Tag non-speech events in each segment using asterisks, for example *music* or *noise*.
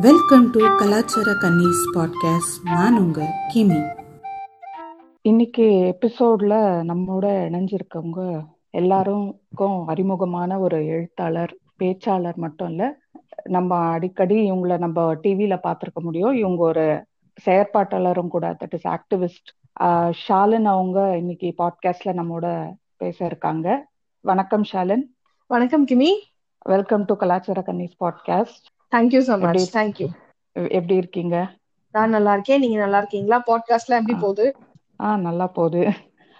Welcome to கலாச்சார கன்னிஸ் podcast நான் உங்க கிமி. இன்னைக்கு எபிசோட்ல நம்மோட இணைஞ்சிருக்கவங்க எல்லாருக்கும் அறிமுகமான ஒரு எழுத்தாளர் பேச்சாளர் மட்டும் இல்ல நம்ம அடிக்கடி இவங்கள நம்ம டிவியில பார்த்திருக்க முடியும். இவங்க ஒரு செயற்பாட்டாளரும் கூட தட் இஸ் ஆக்டிவிஸ்ட் ஷாலின் அவங்க இன்னைக்கு பாட்காஸ்ட்ல நம்மோட பேச இருக்காங்க. வணக்கம் ஷாலின். வணக்கம் கிமி. வெல்கம் டு கலாச்சார கன்னிஸ் podcast thank you so much எப்படி- தேங்க்யூ எப்படி இருக்கீங்க? நான் நல்லா இருக்கேன். நீங்க நல்லா இருக்கீங்களா? பாட்காஸ்ட்ல எப்படி போகுது? ஆ நல்லா போகுது.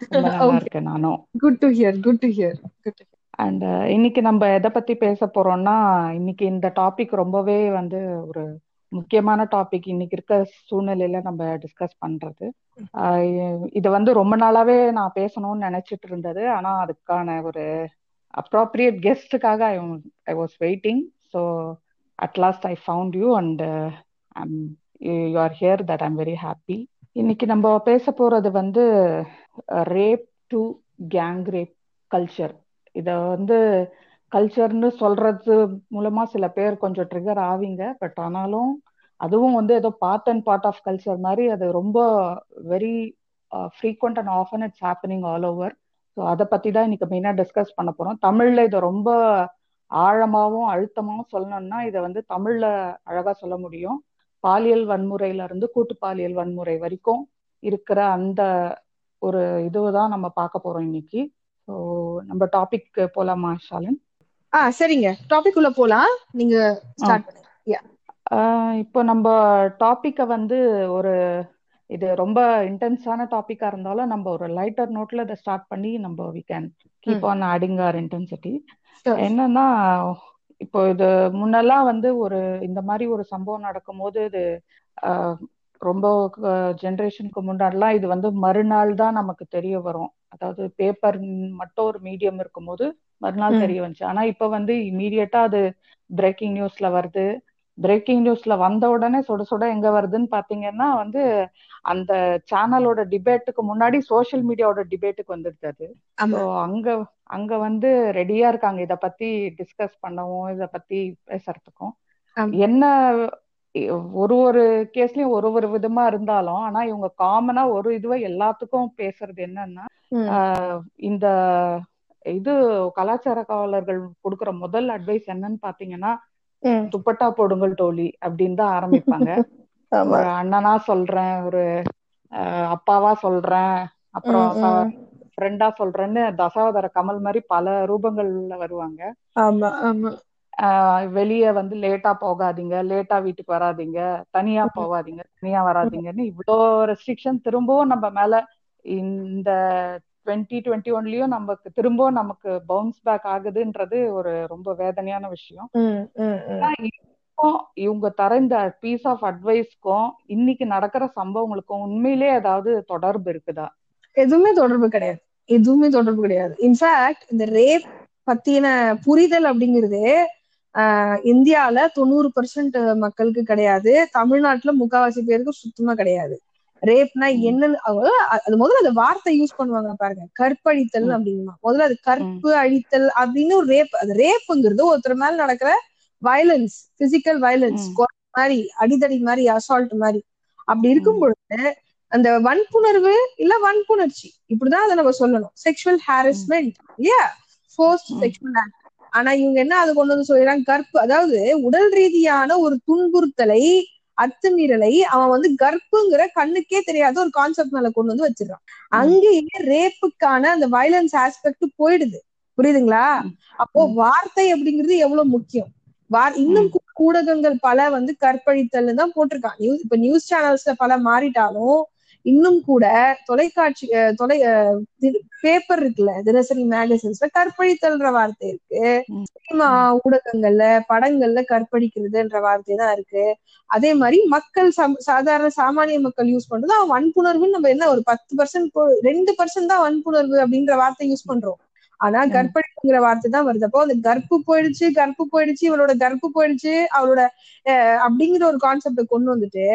நல்லா. இருக்கேன் நானும். Good to hear good to hear good and இன்னைக்கு நம்ம எதை பத்தி பேச போறோம்னா இன்னைக்கு இந்த டாபிக் ரொம்பவே வந்து ஒரு முக்கியமான டாபிக் இன்னைக்கு இருக்க சூழ்நிலையில நம்ம டிஸ்கஸ் பண்றது. இது வந்து ரொம்ப நாளாவே நான் பேசணும்னு நினைச்சிட்டு இருந்தது. ஆனா அதுக்கான ஒரு appropriate கெஸ்டுக்காக I was waiting so at last I found you and you are here that I'm very happy இன்னைக்கு நம்ம பேச போறது வந்து rape to gang rape culture இத வந்து கல்ச்சர்னு சொல்றது மூலமா சில பேர் கொஞ்சம் ட்ரிகர் ஆவீங்க. பட் ஆனாலும் அதுவும் வந்து ஏதோ part and part of culture மாதிரி அது ரொம்ப very frequent and often it's happening all over so அதை பத்தி தான் இன்னைக்கு மெயினாக டிஸ்கஸ் பண்ண போறோம். தமிழ்ல இதை ரொம்ப ஆழமாவும் அழுத்தமாவும் சொல்லணும்னா இதை வந்து தமிழ்ல அழகா சொல்ல முடியும். பாலியல் வன்முறையில இருந்து கூட்டு பாலியல் வன்முறை வரைக்கும் இருக்கிற அந்த ஒரு இதுதான் நம்ம பார்க்க போறோம் இன்னைக்கு. ஸோ நம்ம டாபிக் போலாமா ஷாலின்? ஆ சரிங்க. டாபிக் உள்ள போலாம். நீங்க இப்போ நம்ம டாபிக்கை வந்து ஒரு இது ரொம்ப இன்டென்ஸான டாபிக்கா இருந்தாலும் நம்ம ஒரு லைட்டர் நோட்ல இதை ஸ்டார்ட் பண்ணி நம்ம we can keep on adding our intensity. என்னன்னா இப்போ இது முன்னெல்லாம் வந்து ஒரு இந்த மாதிரி ஒரு சம்பவம் நடக்கும்போது இது ரொம்ப ஜென்ரேஷனுக்கு முன்னாடிலாம் இது வந்து மறுநாள் தான் நமக்கு தெரிய வரும். அதாவது பேப்பர் மட்டும் ஒரு மீடியம் இருக்கும்போது மறுநாள். தெரிய வந்துச்சு. ஆனா இப்ப வந்து இமீடியட்டா அது பிரேக்கிங் நியூஸ்ல வருது. பிரேக்கிங் நியூஸ்ல வந்த உடனே சுட சுட எங்க வருதுன்னு பாத்தீங்கன்னா வந்து அந்த சேனலோட டிபேட்டுக்கு முன்னாடி சோஷியல் மீடியாவோட டிபேட்டுக்கு வந்துடுது அது அங்க அங்க வந்து ரெடியா இருக்காங்க இத பத்தி டிஸ்கஸ் பண்ணவும் இத பத்தி பேசுறதுக்கும். என்ன ஒரு ஒரு கேஸ்லயும் ஒரு ஒரு விதமா இருந்தாலும் ஆனா இவங்க காமனா ஒரு இதுவை எல்லாத்துக்கும் பேசுறது என்னன்னா இந்த இது கலாச்சார காவலர்கள் கொடுக்குற முதல் அட்வைஸ் என்னன்னு பாத்தீங்கன்னா. துப்பட்டா போடுங்கள் தோழி அப்படின்னு தான் ஆரம்பிப்பாங்க. *laughs* ஆமா. ஒரு அண்ணனா சொல்றேன் ஒரு அப்பாவா சொல்றேன் அப்புறம். ஃப்ரெண்டா சொல்றேன்னு தசாவதார கமல் மாதிரி பல ரூபங்கள்ல வருவாங்க. ஆமா. ஆமா. ஆஹ் வெளிய வந்து லேட்டா போகாதீங்க லேட்டா வீட்டுக்கு வராதீங்க தனியா. போகாதீங்க தனியா வராதீங்கன்னு இவ்வளோ ரெஸ்ட்ரிக்ஷன் திரும்பவும் நம்ம மேல இந்த டுவெண்ட்டி டுவெண்ட்டி ஒன்லயும் நமக்கு திரும்பவும் நமக்கு பவுன்ஸ் பேக் ஆகுதுன்றது ஒரு ரொம்ப வேதனையான விஷயம். இவங்க தர இந்த பீஸ் ஆஃப் அட்வைஸ்க்கும் இன்னைக்கு நடக்கிற சம்பவங்களுக்கும் உண்மையிலே ஏதாவது தொடர்பு இருக்குதா? எதுவுமே தொடர்பு கிடையாது. எதுவுமே தொடர்பு கிடையாது. இன்ஃபேக்ட் இந்த ரேப் பத்தின புரிதல் அப்படிங்கிறது ஆஹ் இந்தியால தொண்ணூறு பர்சன்ட் மக்களுக்கு கிடையாது. தமிழ்நாட்டுல முக்காவாசி பேருக்கு சுத்தமா கிடையாது. ரேப்னா. என்னன்னு அது முதல்ல அந்த வார்த்தை யூஸ் பண்ணுவாங்க பாருங்க கற்பழித்தல். அப்படின்னா முதல்ல அது கற்பு அழித்தல் அப்படின்னு ஒரு ரேப் அது ரேப்புங்கிறது ஒருத்தர் மேல நடக்கிற வயலன்ஸ் பிசிக்கல் வயலன்ஸ். மாதிரி அடிதடி மாதிரி அசால்ட் மாதிரி அப்படி இருக்கும் பொழுது அந்த வன்புணர்வு இல்ல வன்புணர்ச்சி இப்படிதான் அதை நம்ம சொல்லணும் செக்ஷுவல் ஹாரஸ்மெண்ட் இல்லையா ஃபோர்ஸ்ட். செக்ஷுவல் ஆக்ட் ஆனா இவங்க என்ன அது கொண்டு வந்து சொல்லிடுறாங்க கற்பு அதாவது உடல் ரீதியான ஒரு துன்புறுத்தலை அத்துமீறலை. அவன் வந்து கர்ப்புங்கிற கண்ணுக்கே தெரியாத ஒரு கான்செப்ட் மேல கொண்டு வந்து வச்சிடறான். அங்கேயே ரேப்புக்கான அந்த வயலன்ஸ் ஆஸ்பெக்ட் போயிடுது. புரியுதுங்களா. அப்போ. வார்த்தை அப்படிங்கிறது எவ்வளவு முக்கியம்? வார் இன்னும் ஊடகங்கள் பல வந்து கற்பழித்தல்னு தான் போட்டிருக்கான். நியூஸ் இப்ப நியூஸ் சேனல்ஸ்ல பல மாறிட்டாலும் இன்னும் கூட தொலைக்காட்சி தொலை பேப்பர் இருக்குல்ல தினசரி மேகசின்ஸ்ல கற்பழித்தல்ன்ற வார்த்தை இருக்கு. சினிமா ஊடகங்கள்ல படங்கள்ல கற்பழிக்கிறதுன்ற வார்த்தை தான் இருக்கு அதே மாதிரி மக்கள் சாதாரண சாமானிய மக்கள் யூஸ் பண்றது அவன் வன்புணர்வுன்னு நம்ம என்ன ஒரு பத்து பர்சன்ட் ரெண்டு பர்சன்ட் தான் வன்புணர்வு அப்படின்ற வார்த்தை யூஸ் பண்றோம் ஆனா. கற்பழிப்புங்கிற வார்த்தை தான் வருது அப்போ அந்த கர்ப்பு போயிடுச்சு கர்ப்பு போயிடுச்சு இவளோட கர்ப்பு போயிடுச்சு அவளோட அப்படிங்கிற ஒரு கான்செப்ட கொண்டு வந்துட்டு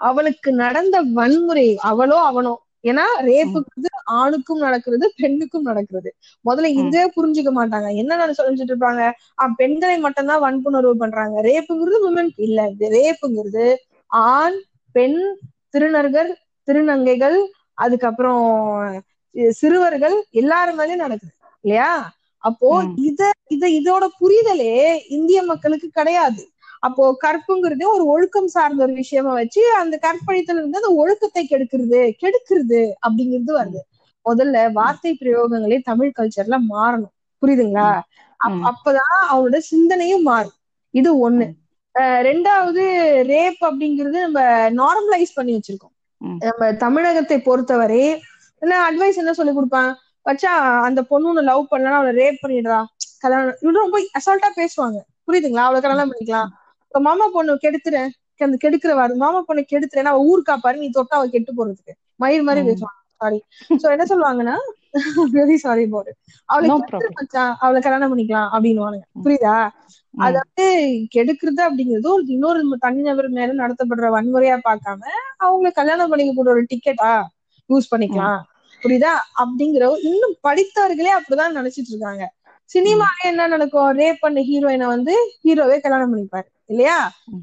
அவளுக்கு நடந்த வன்முறை அவளோ அவனோ. ஏன்னா ரேப்புங்கிறது ஆணுக்கும் நடக்கிறது பெண்ணுக்கும் நடக்கிறது. முதல்ல இதே புரிஞ்சுக்க மாட்டாங்க. என்ன சொல்லிட்டு இருப்பாங்க? பெண்களை மட்டும்தான் வன்புணர்வு பண்றாங்க. ரேப்புங்கிறது உமனுக்கு இல்ல. இது ரேப்புங்கிறது ஆண் பெண் திருநர்கள் திருநங்கைகள் அதுக்கப்புறம் சிறுவர்கள் எல்லாரும் மேலயும் நடக்குது. இல்லையா? அப்போ இத இத இதோட புரிதலே இந்திய மக்களுக்கு கிடையாது. அப்போ கற்புங்கிறது ஒரு ஒழுக்கம் சார்ந்த ஒரு விஷயமா வச்சு அந்த கற்பழித்தல் இருந்து அந்த ஒழுக்கத்தை கெடுக்கிறது கெடுக்கிறது அப்படிங்கிறது வருது. முதல்ல வார்த்தை பிரயோகங்களே தமிழ் கல்ச்சர்ல மாறணும். புரியுதுங்களா? அப்பதான் அவனோட சிந்தனையும் மாறும். இது ஒண்ணு. ரெண்டாவது ரேப் அப்படிங்கிறது நம்ம நார்மலைஸ் பண்ணி வச்சிருக்கோம். நம்ம தமிழகத்தை பொறுத்தவரை என்ன அட்வைஸ் என்ன சொல்லி கொடுப்பான்? வச்சா அந்த பொண்ணு ஒண்ணு லவ் பண்ணலாம் அவளை ரேப் பண்ணிடுறா. கல்யாணம் இவனும் ரொம்ப அசால்ட்டா பேசுவாங்க. புரியுதுங்களா? அவளை கல்யாணம் பண்ணிக்கலாம். இப்ப மாமா பொண்ணு கெடுத்துறேன் அந்த கெடுக்கிறவாரு மாமா பொண்ணு கெடுத்துறேன் அவ ஊருக்கா பாரு நீ தொட்டா அவ கெட்டு போறதுக்கு. மயிர் மாதிரி பேசுவாங்க. சாரி சோ என்ன சொல்லுவாங்கன்னா வெரி சாரி போடு அவளை மச்சான் அவளை கல்யாணம் பண்ணிக்கலாம் அப்படின்னு புரியுதா? அதாவது கெடுக்கிறது அப்படிங்கிறது ஒரு இன்னொரு தனிநபர் மேல நடத்தப்படுற வன்முறையா பார்க்காம அவங்களை கல்யாணம் பண்ணிக்க ஒரு டிக்கெட்டா யூஸ் பண்ணிக்கலாம். புரியுதா? அப்படிங்கிற இன்னும் படித்தவர்களே அப்படிதான் நினைச்சிட்டு இருக்காங்க. சினிமால என்ன நடக்கும்? ரேப் பண்ண ஹீரோயினை வந்து ஹீரோவே கல்யாணம் பண்ணிப்பாரு. இல்லையா?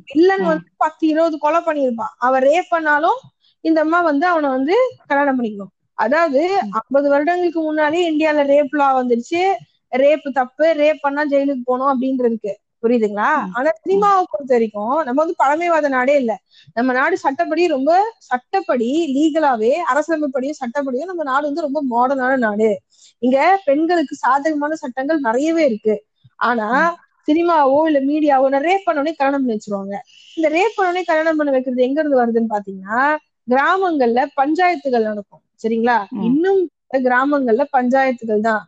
வில்லன் வந்து பத்து இருபது கொலை பண்ணிருப்பான் அவன் ரேப் பண்ணாலும் இந்த அம்மா வந்து அவனை வந்து கல்யாணம் பண்ணிக்கணும். அதாவது ஐம்பது வருடங்களுக்கு முன்னாடி இந்தியால ரேப் லா வந்துருச்சு. ரேப் தப்பு. ரேப் பண்ணா ஜெயிலுக்கு போகணும் அப்படின்றதுக்கு. புரியுதுங்களா? ஆனா சினிமாவை பொறுத்த வரைக்கும் நம்ம வந்து பழமைவாத நாடே இல்ல. நம்ம நாடு சட்டப்படி ரொம்ப சட்டப்படி லீகலாவே அரசியலமைப்படியும் சட்டப்படியும் நம்ம நாடு வந்து ரொம்ப மாடர்னான நாடு. இங்க பெண்களுக்கு சாதகமான சட்டங்கள் நிறையவே இருக்கு. ஆனா சினிமாவோ இல்ல மீடியாவோ ரேப் பண்ணோடனே கல்யாணம் பண்ணி வச்சிருவாங்க. இந்த ரேப் பண்ணோடனே கல்யாணம் பண்ண வைக்கிறது எங்க இருந்து வருதுன்னு பாத்தீங்கன்னா கிராமங்கள்ல பஞ்சாயத்துகள் நடக்கும். சரிங்களா? இன்னும் கிராமங்கள்ல பஞ்சாயத்துகள் தான்.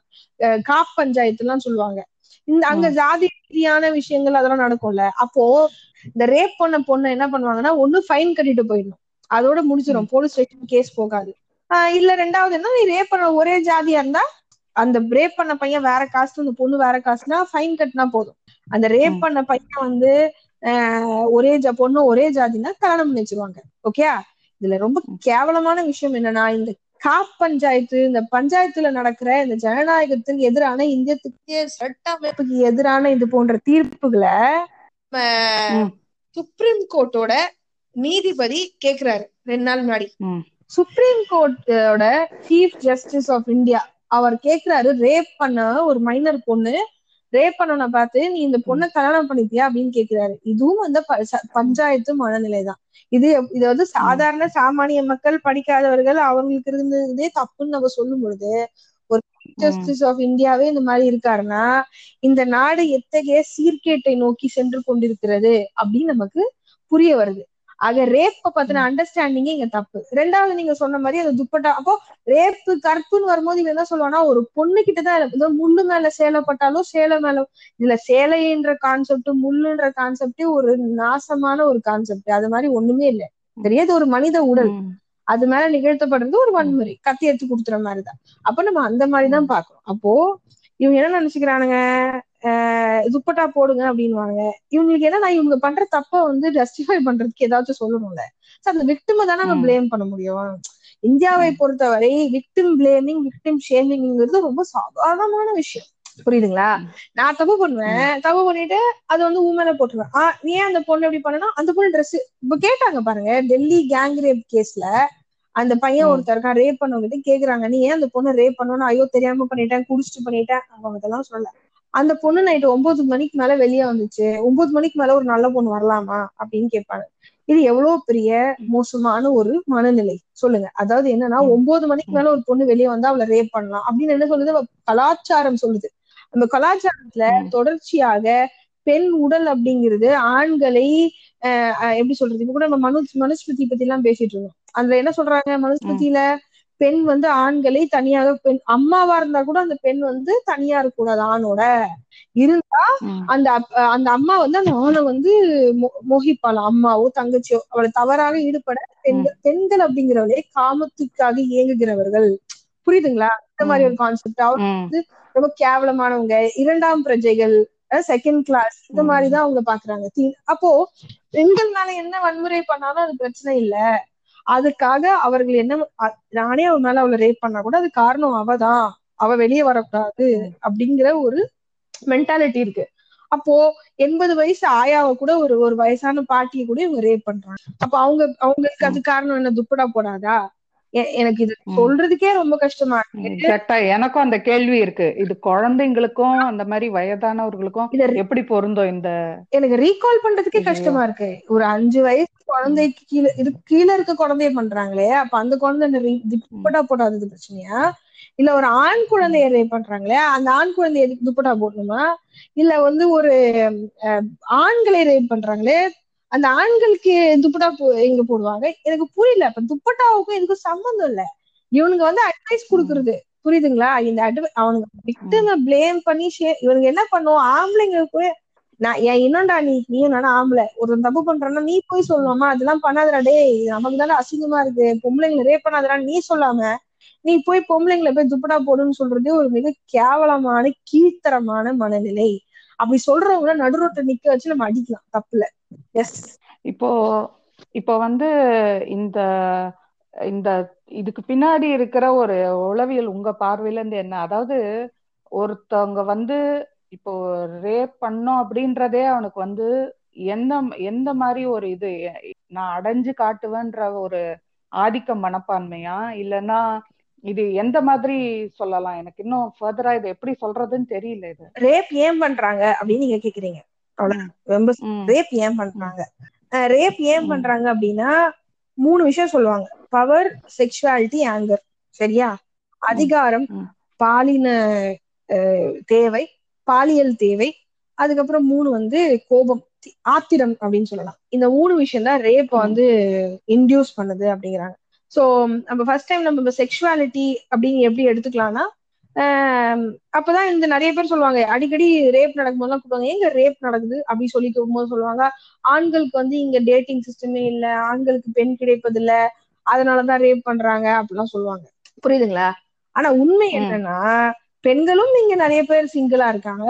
காப் பஞ்சாயத்து எல்லாம் சொல்லுவாங்க. இந்த அங்க ஜாதி ரீதியான விஷயங்கள் அதெல்லாம் நடக்கும்ல. அப்போ இந்த ரேப் பண்ண பொண்ணு என்ன பண்ணுவாங்கன்னா ஒண்ணு ஃபைன் கட்டிட்டு போயிடணும். அதோட முடிச்சிடும் போலீஸ் ஸ்டேஷன் கேஸ் போகாது. இல்ல ரெண்டாவது என்ன நீ ரேப் பண்ண ஒரே ஜாதியா இருந்தா அந்த ரேப் பண்ண பையன் வேற காஸ்ட் அந்த பொண்ணு வேற காஸ்ட்னா ஃபைன் கட்டினா போதும். அந்த ரேப் பண்ண பையன் வந்து ஒரே ஜா பொண்ணு ஒரே ஜாதினா கல்யாணம் பண்ணி வச்சிருவாங்க. ஓகே இதுல ரொம்ப கேவலமான விஷயம் என்னன்னா இந்த காப் பஞ்சாயத்து இந்த பஞ்சாயத்துல நடக்கிற இந்த ஜனநாயகத்துக்கு எதிரான இந்தியத்துக்கு சட்ட அமைப்புக்கு எதிரான இது போன்ற தீர்ப்புகளை சுப்ரீம் கோர்ட்டோட நீதிபதி கேக்குறாரு ரெண்டு நாள் முன்னாடி. சுப்ரீம் கோர்ட்டோட சீஃப் ஜஸ்டிஸ் ஆஃப் இந்தியா அவர் கேக்குறாரு ரேப் பண்ண ஒரு மைனர் பொண்ணு ரேப் பண்ணவனை பார்த்து நீ இந்த பொண்ணை கல்யாணம் பண்ணிப்பியா அப்படின்னு கேக்குறாரு இதுவும் வந்து பஞ்சாயத்து மனநிலை தான் இது இது வந்து சாதாரண சாமானிய மக்கள் படிக்காதவர்கள் அவங்களுக்கு இருந்ததே தப்புன்னு நம்ம சொல்லும் பொழுது ஒரு ஜஸ்டிஸ் ஆஃப் இந்தியாவே இந்த மாதிரி இருக்காருன்னா இந்த நாடு எத்தகைய சீர்கேட்டை நோக்கி சென்று கொண்டிருக்கிறது அப்படின்னு நமக்கு புரிய வருது. ஆக ரேப்ப பத்தின அண்டர்ஸ்டாண்டிங்கே இங்க தப்பு. ரெண்டாவது நீங்க சொன்ன மாதிரி அந்த துப்பட்டா அப்போ ரேப்பு கற்புன்னு வரும்போது இவன் என்ன சொல்லுவானா ஒரு பொண்ணு கிட்டதான் முள்ளு மேல சேலைப்பட்டாலும் சேலை மேல இதுல சேலைன்ற கான்செப்ட் முள்ளுன்ற கான்செப்டே ஒரு நாசமான ஒரு கான்செப்ட் அது மாதிரி ஒண்ணுமே இல்லை. தெரியாது ஒரு மனித உடல். அது மேல நிகழ்த்தப்படுறது ஒரு வன்முறை. கத்தி எடுத்து கொடுத்துற மாதிரிதான். அப்ப நம்ம அந்த மாதிரிதான் பாக்குறோம் அப்போ இவங்க என்ன நினைச்சுக்கிறானுங்க? துப்பட்டா போடுங்க அப்படின்வாங்க இவங்களுக்கு என்னன்னா இவங்க பண்ற தப்ப வந்து ஜஸ்டிஃபை பண்றதுக்கு ஏதாச்சும் சொல்லணும்ல. அந்த விக்டிம தானே நம்ம பிளேம் பண்ண முடியும். இந்தியாவை பொறுத்தவரை விக்டிம் பிளேமிங் விக்டிம் ஷேமிங்கிறது ரொம்ப சாதாரணமான விஷயம். புரியுதுங்களா? நான் தப்பு பண்ணுவேன். தப்பு பண்ணிட்டு அது வந்து ஊமேல போட்டுருவேன். ஆஹ் நீ ஏன் அந்த பொண்ணு எப்படி பண்ணனா? அந்த பொண்ணு ட்ரெஸ் இப்ப கேட்டாங்க பாருங்க டெல்லி கேங் ரேப் கேஸ்ல அந்த பையன் ஒருத்தர் இருக்கான் ரேப் பண்ணவங்கிட்ட கேக்குறாங்க. நீ ஏன் அந்த பொண்ணு ரேப் பண்ணணும் ஐயோ தெரியாம பண்ணிட்டேன் குடிச்சிட்டு பண்ணிட்டேன் அவங்க இதெல்லாம் சொல்லல. அந்த பொண்ணு நைட்டு ஒன்பது மணிக்கு மேல வெளியே வந்துச்சு. ஒன்பது மணிக்கு மேல ஒரு நல்ல பொண்ணு வரலாமா? அப்படின்னு கேட்பாங்க இது எவ்வளவு பெரிய மோசமான ஒரு மனநிலை? சொல்லுங்க. அதாவது என்னன்னா ஒன்பது மணிக்கு மேல ஒரு பொண்ணு வெளியே வந்தா அவளை ரேப் பண்ணலாம். அப்படின்னு என்ன சொல்லுது? கலாச்சாரம் சொல்லுது. அந்த கலாச்சாரத்துல தொடர்ச்சியாக பெண் உடல் அப்படிங்கிறது ஆண்களை எப்படி சொல்றது? இப்ப கூட நம்ம மனு மனுஸ்மிருதி பத்தி எல்லாம் பேசிட்டு இருந்தோம். அதுல என்ன சொல்றாங்க? மனுஸ்மிருதியில பெண் வந்து ஆண்களை தனியாக பெண் அம்மாவா இருந்தா கூட அந்த பெண் வந்து தனியா இருக்கக்கூடாது ஆணோட. இருந்தா அந்த அந்த அம்மா வந்து அந்த ஆணை வந்து மோகிப்பாளாம் அம்மாவோ தங்கச்சியோ அவளை தவறாக ஈடுபட பெண்கள் பெண்கள் அப்படிங்கிறவளே காமத்துக்காக இயங்குகிறவர்கள். புரியுதுங்களா? இந்த மாதிரி ஒரு கான்செப்ட் அவர் வந்து ரொம்ப கேவலமானவங்க. இரண்டாம் பிரஜைகள் செகண்ட் கிளாஸ் இந்த மாதிரிதான் அவங்க பாக்குறாங்க. அப்போ பெண்கள் மேல என்ன வன்முறை பண்ணாலும் அது பிரச்சனை இல்ல. அதுக்காக அவர்கள் என்ன நானே அவ மேல அவளை ரேப் பண்ணா கூட அது காரணம் அவதான் அவ வெளியே வரக்கூடாது அப்படிங்கிற ஒரு மென்டாலிட்டி இருக்கு. அப்போ எண்பது வயசு ஆயாவை கூட ஒரு ஒரு வயசான பாட்டியை கூட இவங்க ரேப் பண்றாங்க. அப்ப அவங்க அவங்களுக்கு அது காரணம் என்ன? துப்படா போடாதா? எனக்கு இது. சொல்றதுக்கே ரொம்ப கஷ்டமா இருக்கு. எனக்கும் அந்த கேள்வி இருக்கு. இது குழந்தைங்களுக்கும் அந்த மாதிரி வயதானவர்களுக்கும் எப்படி பொருந்தும் இந்த எனக்கு ரீகால் பண்றதுக்கே. கஷ்டமா இருக்கு. ஒரு அஞ்சு வயசு குழந்தைக்கு கீழே இது கீழே இருக்க குழந்தைய பண்றாங்களே அப்ப அந்த குழந்தை துப்பட்டா போடாதது பிரச்சனையா? இல்ல ஒரு ஆண் குழந்தைய ரேப் பண்றாங்களே அந்த ஆண் குழந்தைய துப்பட்டா போடணுமா? இல்ல வந்து ஒரு ஆண்களை ரேப் பண்றாங்களே அந்த ஆண்களுக்கு துப்பட்டா போ எங்க போடுவாங்க. எனக்கு புரியல இப்ப துப்பட்டாவுக்கும் இதுக்கும் சம்மந்தம் இல்ல. இவனுங்க வந்து அட்வைஸ் கொடுக்கறது. புரியுதுங்களா? இந்த அட்வை அவனுங்க விட்டுங்க ப்ளேம் பண்ணி shame- இவனுங்க என்ன பண்ணுவோம் ஆம்பளைங்களுக்கு நான் ஏன் என்னடா நீ நீயும் நானும் ஆம்பளை? ஒருத்தன் தப்பு பண்றேன்னா நீ போய் சொல்லணுமா அதெல்லாம் பண்ணாதடா டே நமக்கு தானே அசிங்கமா இருக்கு. பொம்பளைங்களை ரேப் பண்ணாதடா நீ சொல்லாம. நீ போய் பொம்பளைங்களை போய் துப்படா போடுன்னு சொல்றது ஒரு மிக கேவலமான கீழ்த்தரமான மனநிலை. அப்படி சொல்றவங்கள நடுரோட்ட நிக்க வச்சு நம்ம அடிக்கலாம் தப்புல. எஸ் இப்போ இப்போ வந்து இந்த இந்த இதுக்கு பின்னாடி இருக்கிற ஒரு உளவியல் உங்க பார்வையில இருந்து என்ன? அதாவது ஒருத்தவங்க வந்து இப்போ ரேப் பண்ணோம் அப்படின்றதே அவனுக்கு வந்து எந்த எந்த மாதிரி ஒரு இது? நான் அடைஞ்சு காட்டுவேன்ற ஒரு ஆதிக்க மனப்பான்மையா? இல்லைன்னா இது எந்த மாதிரி சொல்லலாம்? எனக்கு இன்னும் ஃபர்தரா இது எப்படி சொல்றதுன்னு தெரியல இது. ரேப் ஏன் பண்றாங்க அப்படின்னு நீங்க கேக்குறீங்க? ரொம்ப ரேப் ஏன் பண்றாங்க? ரேப் ஏன். பண்றாங்க அப்படின்னா மூணு விஷயம் சொல்லுவாங்க. பவர் செக்ஷுவாலிட்டி ஆங்கர் சரியா? அதிகாரம். பாலின தேவை பாலியல் தேவை. அதுக்கப்புறம் மூணு வந்து கோபம் ஆத்திரம் அப்படின்னு சொல்லலாம். இந்த மூணு விஷயம் தான் ரேப். வந்து இன்டியூஸ் பண்ணுது அப்படிங்கிறாங்க. சோ நம்ம ஃபர்ஸ்ட் டைம் நம்ம செக்ஷுவாலிட்டி அப்படின்னு எப்படி எடுத்துக்கலாம்னா அப்பதான் இந்த நிறைய பேர் சொல்லுவாங்க அடிக்கடி ரேப் நடக்கும்போதெல்லாம் கூப்பிடுவாங்க எங்க ரேப் நடக்குது? அப்படி சொல்லிட்டு போகும்போது சொல்லுவாங்க ஆண்களுக்கு வந்து இங்க டேட்டிங் சிஸ்டமே இல்ல ஆண்களுக்கு பெண் கிடைப்பது இல்ல அதனாலதான் ரேப் பண்றாங்க அப்படிலாம் சொல்லுவாங்க. புரியுதுங்களா? ஆனா உண்மை. என்னன்னா பெண்களும் இங்க நிறைய பேர் சிங்கிளா இருக்காங்க.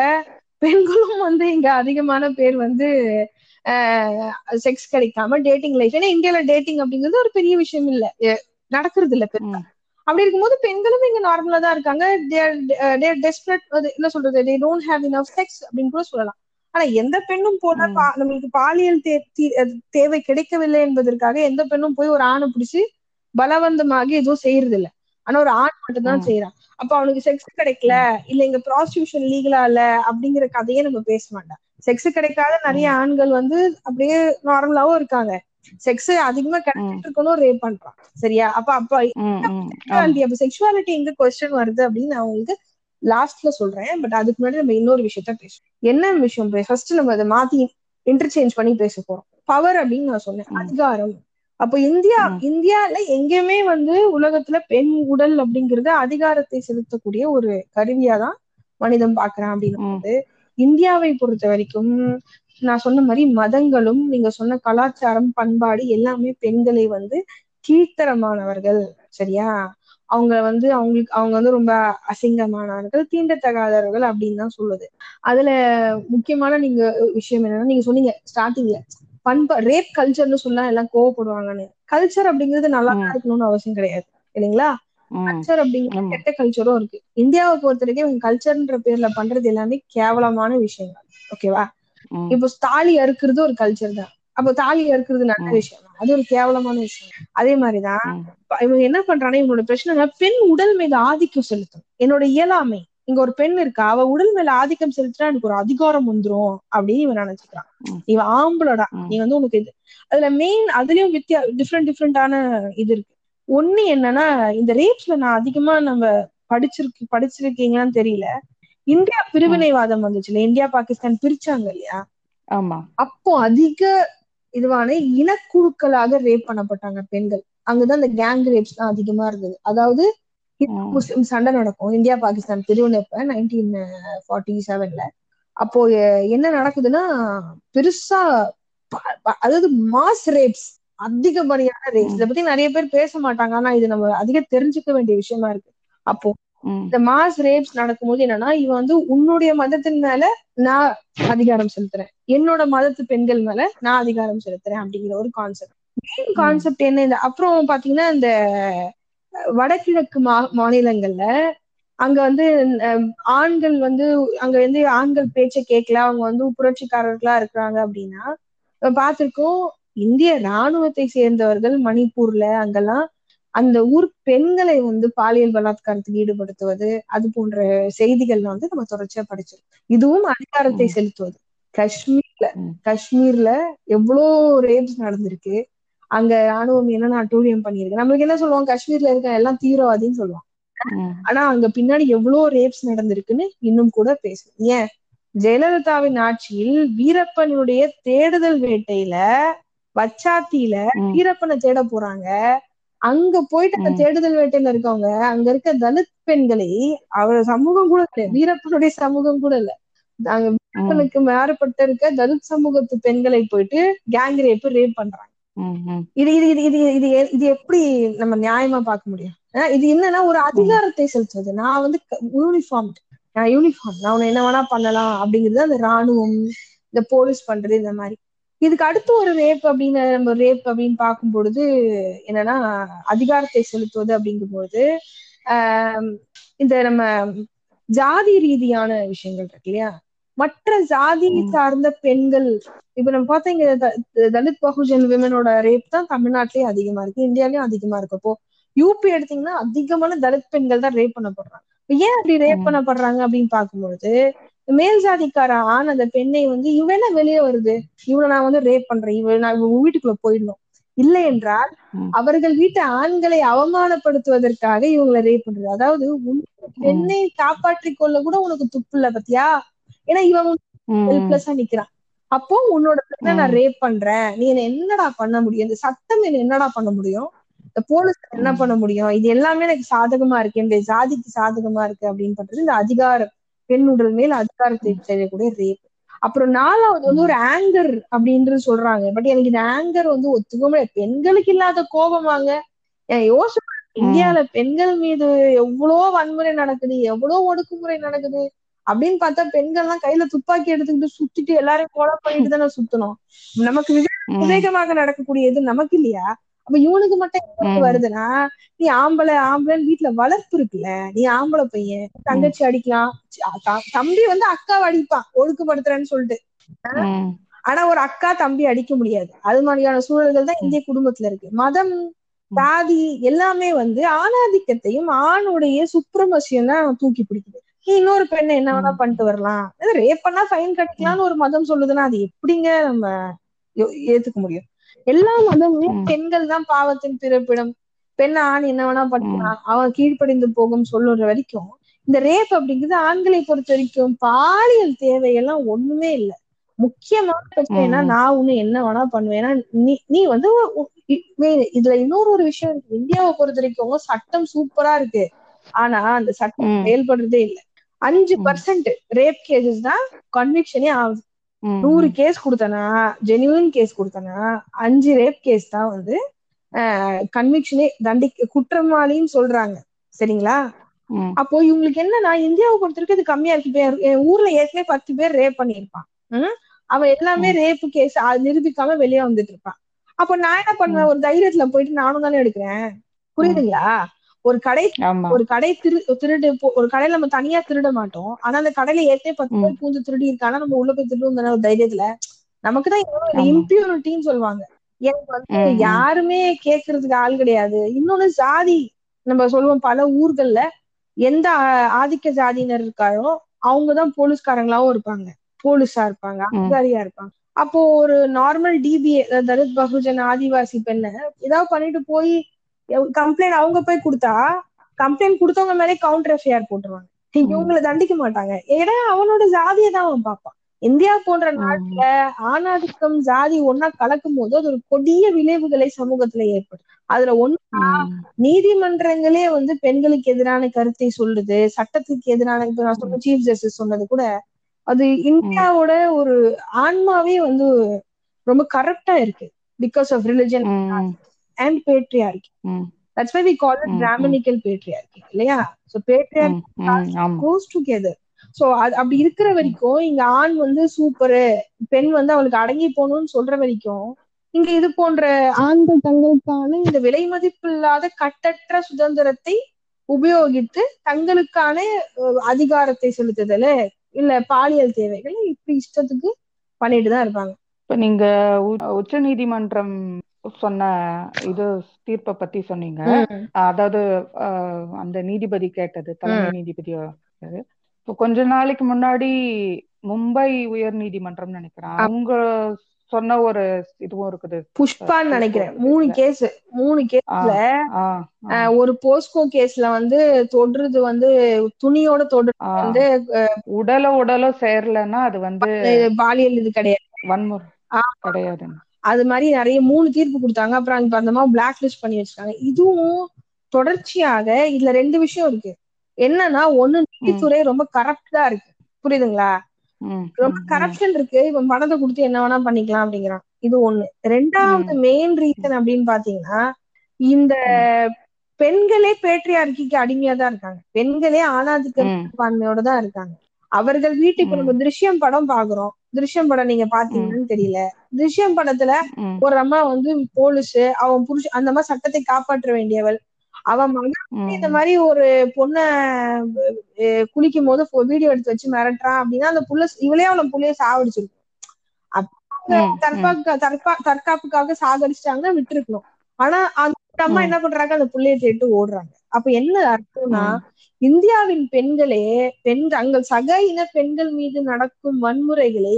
பெண்களும் வந்து இங்க அதிகமான பேர் வந்து செக்ஸ் கிடைக்காம டேட்டிங் லைஃப் ஏன்னா இந்தியால டேட்டிங் அப்படிங்கிறது ஒரு பெரிய விஷயம் இல்ல. நடக்கிறது இல்ல பெருசா. அப்படி இருக்கும்போது பெண்களும் இங்க நார்மலா தான் இருக்காங்க. டெஸ்பரேட் என்ன சொல்றது? They don't have enough sex அப்படின்னு கூட சொல்லலாம். ஆனா எந்த பெண்ணும் போல நம்மளுக்கு பாலியல் தேவை கிடைக்கவில்லை என்பதற்காக எந்த பெண்ணும் போய் ஒரு ஆணை பிடிச்சு பலவந்தமாகி எதுவும் செய்யறது இல்ல ஆனா ஒரு ஆண் மட்டும் தான். செய்யறான். அப்ப அவனுக்கு செக்ஸ் கிடைக்கல இல்ல இங்க ப்ராஸ்டியூஷன் லீகலா இல்ல அப்படிங்கிற கதையே நம்ம பேச மாட்டோம். செக்ஸ் கிடைக்காத நிறைய ஆண்கள் வந்து அப்படியே நார்மலாவும் இருக்காங்க. செக்ஸ் அதிகமா கிடைச்சிட்டு இருக்கணும் ரேப் பண்றான் சரியா? அப்ப அப்ப அப்ப செக்ஷுவாலிட்டி எங்க கொஸ்டின் வருது அப்படின்னு நான் உங்களுக்கு லாஸ்ட்ல சொல்றேன். பட் அதுக்கு முன்னாடி நம்ம இன்னொரு விஷயத்த பேசுவோம். என்ன விஷயம் ஃபர்ஸ்ட் நம்ம அதை மாத்தி இன்டர்சேஞ்ச் பண்ணி பேச போறோம். பவர் அப்படின்னு நான் சொன்னேன். அதிகாரம். அப்ப இந்தியா. இந்தியால எங்கேயுமே வந்து உலகத்துல பெண் உடல் அப்படிங்கறது அதிகாரத்தை செலுத்தக்கூடிய ஒரு கருவியா தான் மனிதன் பாக்குறான் அப்படின்னு ம். இந்தியாவை பொறுத்த வரைக்கும் நான் சொன்ன மாதிரி மதங்களும் நீங்க சொன்ன கலாச்சாரம் பண்பாடு எல்லாமே பெண்களை வந்து கீழ்த்தரமானவர்கள் சரியா அவங்க வந்து அவங்களுக்கு அவங்க வந்து ரொம்ப அசிங்கமானவர்கள் தீண்டத்தகாதவர்கள் அப்படின்னு தான் சொல்லுது அதுல முக்கியமான நீங்க விஷயம் என்னன்னா நீங்க சொன்னீங்க ஸ்டார்டிங்ல பண்பா ரேப் கல்ச்சர்னு சொன்னா எல்லாம் கோவப்படுவாங்கன்னு கல்ச்சர் அப்படிங்கிறது நல்லா. இருக்கணும்னு அவசியம் கிடையாது இல்லைங்களா. கல்ச்சர் அப்படிங்கிற. கெட்ட கல்ச்சரும் இருக்கு இந்தியாவை பொறுத்த வரைக்கும் இவங்க கல்ச்சர்ன்ற பேர்ல பண்றது எல்லாமே கேவலமான விஷயங்கள் ஓகேவா. இப்போ தாலி அறுக்கிறது ஒரு கல்ச்சர் தான். அப்போ தாலி அறுக்கிறது நல்ல. விஷயம். தான் அது ஒரு கேவலமான விஷயம். அதே மாதிரிதான் இவங்க என்ன பண்றாங்கன்னா இவங்களோட பிரச்சனை பெண் உடல் மீது ஆதிக்கம் செலுத்தும். என்னோட இயலாமை. இங்க ஒரு பெண் இருக்கா அவ உடல் மேல ஆதிக்கம் செலுத்தினா எனக்கு ஒரு அதிகாரம் வந்துரும் அப்படின்னு இவன் நினைச்சுக்கிறான். இவன் ஆம்பளடா. நீ வந்து உனக்கு இது. அதுல மெயின் அதுலயும் வித்தியா டிஃப்ரெண்ட் டிஃப்ரெண்டான இது இருக்கு. ஒண்ணு என்னன்னா இந்த ரேப்ஸ்ல நான் அதிகமா நம்ம படிச்சிருக்கு படிச்சிருக்கீங்களான்னு தெரியல. இந்தியா பிரிவினைவாதம் வந்துச்சுல இந்தியா பாகிஸ்தான் பிரிச்சாங்க இல்லையா? ஆமா. அப்போ அதிக இதுவான இனக்குழுக்களாக ரேப் பண்ணப்பட்டாங்க பெண்கள். அங்கதான் இந்த கேங் ரேப்ஸ் தான் அதிகமா இருந்தது. அதாவது. முஸ்லிம் சண்டை நடக்கும். இந்தியா பாகிஸ்தான் பிரிவினைப்ப நைன்டீன் ஃபார்ட்டி செவன்ல அப்போ என்ன நடக்குதுன்னா பெருசா அதாவது மாஸ் ரேப்ஸ் அதிகப்படியான ரேப்ஸ் இதை பத்தி நிறைய பேர் பேச மாட்டாங்க. ஆனா இது நம்ம அதிக தெரிஞ்சுக்க வேண்டிய விஷயமா இருக்கு. அப்போ. இந்த மாஸ் ரேப்ஸ் நடக்கும்போது என்னன்னா இவன் வந்து உன்னுடைய மதத்தின் மேல நான் அதிகாரம் செலுத்துறேன். என்னோட மதத்து பெண்கள் மேல நான் அதிகாரம் செலுத்துறேன் அப்படிங்கிற ஒரு கான்செப்ட் மெயின் கான்செப்ட் என்ன இந்த அப்புறம் பாத்தீங்கன்னா இந்த வடகிழக்கு மா மாநிலங்கள்ல அங்க வந்து ஆண்கள் வந்து அங்க வந்து ஆண்கள் பேச்சை கேட்கல அவங்க வந்து புரட்சிக்காரர்களா இருக்கிறாங்க அப்படின்னா பாத்திருக்கோம் பார்த்திருக்கோம் இந்திய ராணுவத்தை சேர்ந்தவர்கள் மணிப்பூர்ல அங்கெல்லாம் அந்த ஊர் பெண்களை வந்து பாலியல் பலாத்காரத்துக்கு ஈடுபடுத்துவது அது போன்ற செய்திகள் வந்து நம்ம தொடர்ச்சியா படிச்சிருக்கோம். இதுவும் அதிகாரத்தை. செலுத்துவது. காஷ்மீர்ல. காஷ்மீர்ல எவ்வளோ ரேப்ஸ் நடந்திருக்கு. அங்க ராணுவம் என்னென்ன அட்டூழியம் பண்ணியிருக்கு. நம்மளுக்கு என்ன சொல்லுவோம் காஷ்மீர்ல இருக்க எல்லாம் தீவிரவாதின்னு சொல்லுவோம். ஆனா அங்க பின்னாடி எவ்வளவு ரேப்ஸ் நடந்திருக்குன்னு இன்னும் கூட பேசும் ஏன்? ஜெயலலிதாவின் ஆட்சியில் வீரப்பனுடைய தேடுதல் வேட்டையில வச்சாத்தியில. வீரப்பனை தேட போறாங்க. அங்க போயிட்டு அந்த. தேடுதல் வேட்டையில இருக்கவங்க அங்க இருக்க தலித் பெண்களை அவர் சமூகம் கூட இல்ல வீரப்பனுடைய சமூகம் கூட இல்ல. அங்க. வீரப்பனுக்கு மாறுபட்ட இருக்க தலித் சமூகத்து பெண்களை போயிட்டு கேங் ரேப் ரேப் பண்றாங்க. இது இது இது இது இது இது எப்படி நம்ம நியாயமா பார்க்க முடியும்? இது என்னன்னா ஒரு அதிகாரத்தை செலுத்துவது. நான் வந்து யூனிஃபார்ம் நான் யூனிஃபார்ம் நான் உன்னை என்ன வேணா பண்ணலாம் அப்படிங்கிறது அந்த ராணுவம் இந்த போலீஸ் பண்றது இந்த மாதிரி. இதுக்கு அடுத்து ஒரு ரேப் அப்படின்னு நம்ம ரேப் அப்படின்னு பார்க்கும் பொழுது என்னன்னா அதிகாரத்தை செலுத்துவது அப்படிங்கும் பொழுது ஆஹ் இந்த நம்ம ஜாதி ரீதியான விஷயங்கள் இருக்கு இல்லையா மற்ற ஜாதி. சார்ந்த பெண்கள் இப்ப நம்ம பார்த்தா இங்க தலித் பகுஜன் விமனோட ரேப் தான் தமிழ்நாட்டிலேயே அதிகமா இருக்கு இந்தியாலயும் அதிகமா இருக்கு அப்போ யூபி எடுத்தீங்கன்னா அதிகமான தலித் பெண்கள் தான் ரேப் பண்ணப்படுறாங்க ஏன் அப்படி ரேப். பண்ணப்படுறாங்க அப்படின்னு பார்க்கும்பொழுது மேல் ஜாதிக்கார ஆண் அந்த பெண்ணை வந்து இவ என்ன வெளியே வருது? இவளை நான் வந்து ரேப் பண்றேன். இவ நான் இவ வீட்டுக்குள்ள போயிடணும். இல்லை என்றால். அவர்கள் வீட்டு ஆண்களை அவமானப்படுத்துவதற்காக இவங்களை ரேப் பண்றது. அதாவது பெண்ணை காப்பாற்றிக் கொள்ள கூட உனக்கு துப்பு இல்ல பத்தியா? ஏன்னா இவன். ஹெல்ப்லெஸ்ஸா நிக்கிறான். அப்போ உன்னோட பெண்ணை நான். ரேப் பண்றேன். நீ என்ன என்னடா பண்ண முடியும்? இந்த சட்டம் என்ன என்னடா பண்ண முடியும்? இந்த போலீஸ் என்ன. பண்ண முடியும்? இது எல்லாமே எனக்கு சாதகமா இருக்கு. என்னுடைய ஜாதிக்கு சாதகமா இருக்கு அப்படின்னு பண்றது இந்த அதிகாரம். பெண் உடல் மேல் அதிகாரத்தை செய்யக்கூடிய ரேப் அப்புறம் நாலாவது வந்து ஒரு ஆங்கர் அப்படின்றது சொல்றாங்க. பட் எனக்கு இந்த ஆங்கர் வந்து ஒத்துக்க முடியாது பெண்களுக்கு இல்லாத கோபமாங்க யோசிச்சு இந்தியால பெண்கள் மீது எவ்வளோ வன்முறை நடக்குது எவ்வளோ ஒடுக்குமுறை நடக்குது அப்படின்னு பார்த்தா பெண்கள் எல்லாம் கையில துப்பாக்கி எடுத்துக்கிட்டு சுத்திட்டு எல்லாரையும் கொலை பண்ணிட்டு தானே சுத்தணும். நமக்கு. விவேகமாக நடக்கக்கூடியது நமக்கு இல்லையா? அப்ப இவனுக்கு மட்டும். வருதுன்னா நீ ஆம்பளை ஆம்பளைன்னு வீட்டுல வளர்ப்பு இருக்குல்ல நீ ஆம்பளை பையன் தங்கச்சி அடிக்கலாம் தம்பி வந்து அக்காவை அடிப்பான் ஒழுக்குப்படுத்துறேன்னு சொல்லிட்டு. ஆனா ஒரு அக்கா தம்பி அடிக்க முடியாது. அது மாதிரியான சூழல்கள் தான் இந்திய குடும்பத்துல இருக்கு. மதம் சாதி எல்லாமே வந்து ஆணாதிக்கத்தையும் ஆணுடைய சுப்ரமசியம் தான் தூக்கி பிடிக்குது. நீ இன்னொரு பெண்ணை என்ன வேணா. பண்ணிட்டு வரலாம். ரேப் பண்ணா ஃபைன் கட்டிக்கலாம்னு ஒரு மதம் சொல்லுதுன்னா அது எப்படிங்க நம்ம ஏத்துக்க முடியும்? எல்லா மதமும். பெண்கள் தான் பாவத்தின் பிறப்பிடம் பெண் ஆண் என்ன வேணா பண்ணிக்கலாம் அவன் கீழ்ப்படிந்து போகும் சொல்லுற வரைக்கும் இந்த ரேப் அப்படிங்கிறது ஆண்களை பொறுத்த வரைக்கும் பாலியல் தேவையெல்லாம் ஒண்ணுமே இல்லை முக்கியமான பிரச்சனைனா. நான் உன்னை என்ன வேணா பண்ணுவேன் ஏன்னா நீ நீ வந்து இதுல இன்னொரு ஒரு விஷயம் இருக்கு இந்தியாவை பொறுத்த வரைக்கும் சட்டம் சூப்பரா இருக்கு ஆனா அந்த சட்டம். செயல்படுறதே இல்ல அஞ்சு. பர்சன்ட் ரேப் கேசஸ் தான் கன்விக்ஷனே ஆகுது. நூறு கேஸ் கொடுத்தனா ஜெனியூன் கேஸ் கொடுத்தனா அஞ்சு ரேப் கேஸ் தான் வந்து கன்விக்ஷனே தண்டி குற்றவாளின்னு சொல்றாங்க. சரிங்களா. அப்போ இவங்களுக்கு என்னன்னா இந்தியாவை பொறுத்த வரைக்கும் இது கம்மியா இருக்கு. ஊர்ல ஏற்கனவே பத்து பேர் ரேப் பண்ணியிருப்பான். ம்? அவன் எல்லாமே ம். ரேப் கேஸ் நிரூபிக்காம வெளியே வந்துட்டு இருப்பான். அப்போ நான் என்ன பண்ணுவேன்? ஒரு தைரியத்துல போயிட்டு நானும் தானே எடுக்கிறேன். புரியுதுங்களா? ஒரு கடை ஒரு கடை திரு திருடு ஒரு கடையில நம்ம தனியா திருட மாட்டோம். ஆனா அந்த கடையில ஏற்கனவே பத்து பேர் பூந்து திருடி இருக்கானா நம்ம உள்ள போய் திருடும் தானே ஒரு தைரியத்துல நமக்கு தான் ஆமா. இம்பியூரிட்டின்னு சொல்லுவாங்க. எனக்கு வந்து. யாருமே கேக்குறதுக்கு ஆள் கிடையாது. இன்னொன்னு ஜாதி நம்ம சொல்லுவோம் பல ஊர்கள்ல எந்த ஆதிக்க ஜாதியினர் இருக்காரோ அவங்கதான் போலீஸ்காரங்களாவும் இருப்பாங்க. போலீஸா இருப்பாங்க அதிகாரியா இருப்பாங்க. அப்போ ஒரு நார்மல் டிபிஏ தலித் பகுஜன் ஆதிவாசி பெண்ணை ஏதாவது பண்ணிட்டு போய் கம்ப்ளைண்ட் அவங்க போய் கொடுத்தா கம்ப்ளைண்ட் கொடுத்தவங்க மேலே கவுண்டர் எஃப்ஐஆர் போட்டுருவாங்க. இவங்களை தண்டிக்க மாட்டாங்க. ஏன்னா அவனோட ஜாதியை தான் அவன் பார்ப்பான். இந்தியா போன்ற நாட்டுல ஆணாதிக்கம் ஜாதி ஒன்னா கலக்கும் போது அது ஒரு கொடிய விளைவுகளை சமூகத்துல ஏற்படும் அதுல ம். நீதிமன்றங்களே வந்து பெண்களுக்கு எதிரான கருத்தை சொல்லுது. சட்டத்துக்கு எதிரான நான் சொன்ன சீஃப் ஜஸ்டிஸ் சொன்னது கூட அது இந்தியாவோட ஒரு ஆன்மாவே வந்து ரொம்ப கரெக்டா இருக்கு. Because of religion. And patriarchy. That's why we call it. Brahmanical patriarchy இல்லையா? So patriarchy goes together so அது அப்படி இருக்கிற வரைக்கும் இங்க ஆண் வந்து சூப்பரு பெண் வந்து அவளுக்கு அடங்கி போகணும்னு சொல்ற வரைக்கும் இங்க இது போன்ற ஆண்கள் தங்களுக்கான இந்த விலை மதிப்பில்லாத கட்டற்ற சுதந்திரத்தை உபயோகித்து தங்களுக்கான அதிகாரத்தை செலுத்துதல். இல்ல பாலியல் தேவைகளை இப்படி இஷ்டத்துக்கு பண்ணிட்டு தான் இருப்பாங்க இப்ப நீங்க உச்ச நீதிமன்றம் சொன்ன இது தீர்ப்பை பத்தி சொன்னீங்க. அதாவது அந்த நீதிபதி கேட்டது தலைமை நீதிபதி. இப்போ கொஞ்ச நாளைக்கு முன்னாடி மும்பை உயர் நீதிமன்றம் நினைக்கிறேன். அவங்க சொன்ன ஒரு இதுவும் இருக்குது. புஷ்பான்னு நினைக்கிறேன். மூணு கேஸ் மூணு கேஸ்ல ஒரு போஸ்கோ கேஸ்ல வந்து தொடுறது வந்து துணியோட தொடுறது. வந்து உடல உடல சேரலன்னா அது வந்து பாலியல் இது கிடையாது. வன்முறை ஆ. அது மாதிரி நிறைய மூணு தீர்ப்பு கொடுத்தாங்க. அப்புறம் இப்ப அந்த பிளாக் லிஸ்ட் பண்ணி வச்சிருக்காங்க இதுவும் தொடர்ச்சியாக இதுல ரெண்டு விஷயம் இருக்கு. என்னன்னா ஒண்ணு நீதித்துறை ரொம்ப கரப்டா இருக்கு. புரியுதுங்களா? ரொம்ப கரப்ஷன் இருக்கு. இவன் பணத்தை கொடுத்து என்ன வேணா பண்ணிக்கலாம் அப்படிங்கிறான். இது ஒண்ணு. ரெண்டாவது மெயின் ரீசன் அப்படின்னு பாத்தீங்கன்னா இந்த பெண்களே பேட்ரியார்கிக்கு அடிமையா தான் இருக்காங்க. பெண்களே ஆணாதிக்க ம், மனப்பான்மையோட தான் இருக்காங்க. அவர்கள் வீட்டுக்கு நம்ம திருஷ்யம் படம் பாக்குறோம். திருஷ்யம் படம் நீங்க பாத்தீங்கன்னு தெரியல. திருஷ்யம் படத்துல ஒரு அம்மா வந்து போலீஸ் அவன் புருஷ அந்த மாதிரி சட்டத்தை காப்பாற்ற வேண்டியவள். அவன் மகன் இந்த மாதிரி ஒரு பொண்ண குளிக்கும் போது வீடியோ எடுத்து வச்சு மிரட்டுறான் அப்படின்னா அந்த புள்ள இவளே அவளை புள்ளைய சாவடிச்சிருக்கும். தற்காப்பு தற்பா தற்காப்புக்காக சாகடிச்சிட்டாங்கன்னா விட்டுருக்கணும். ஆனா அந்த அம்மா. என்ன பண்றாங்க? அந்த புள்ளைய தேட்டு ஓடுறாங்க. அப்ப என்ன அர்த்தம்னா இந்தியாவின் பெண்களே பெண் தங்கள் சக இன பெண்கள் மீது நடக்கும் வன்முறைகளை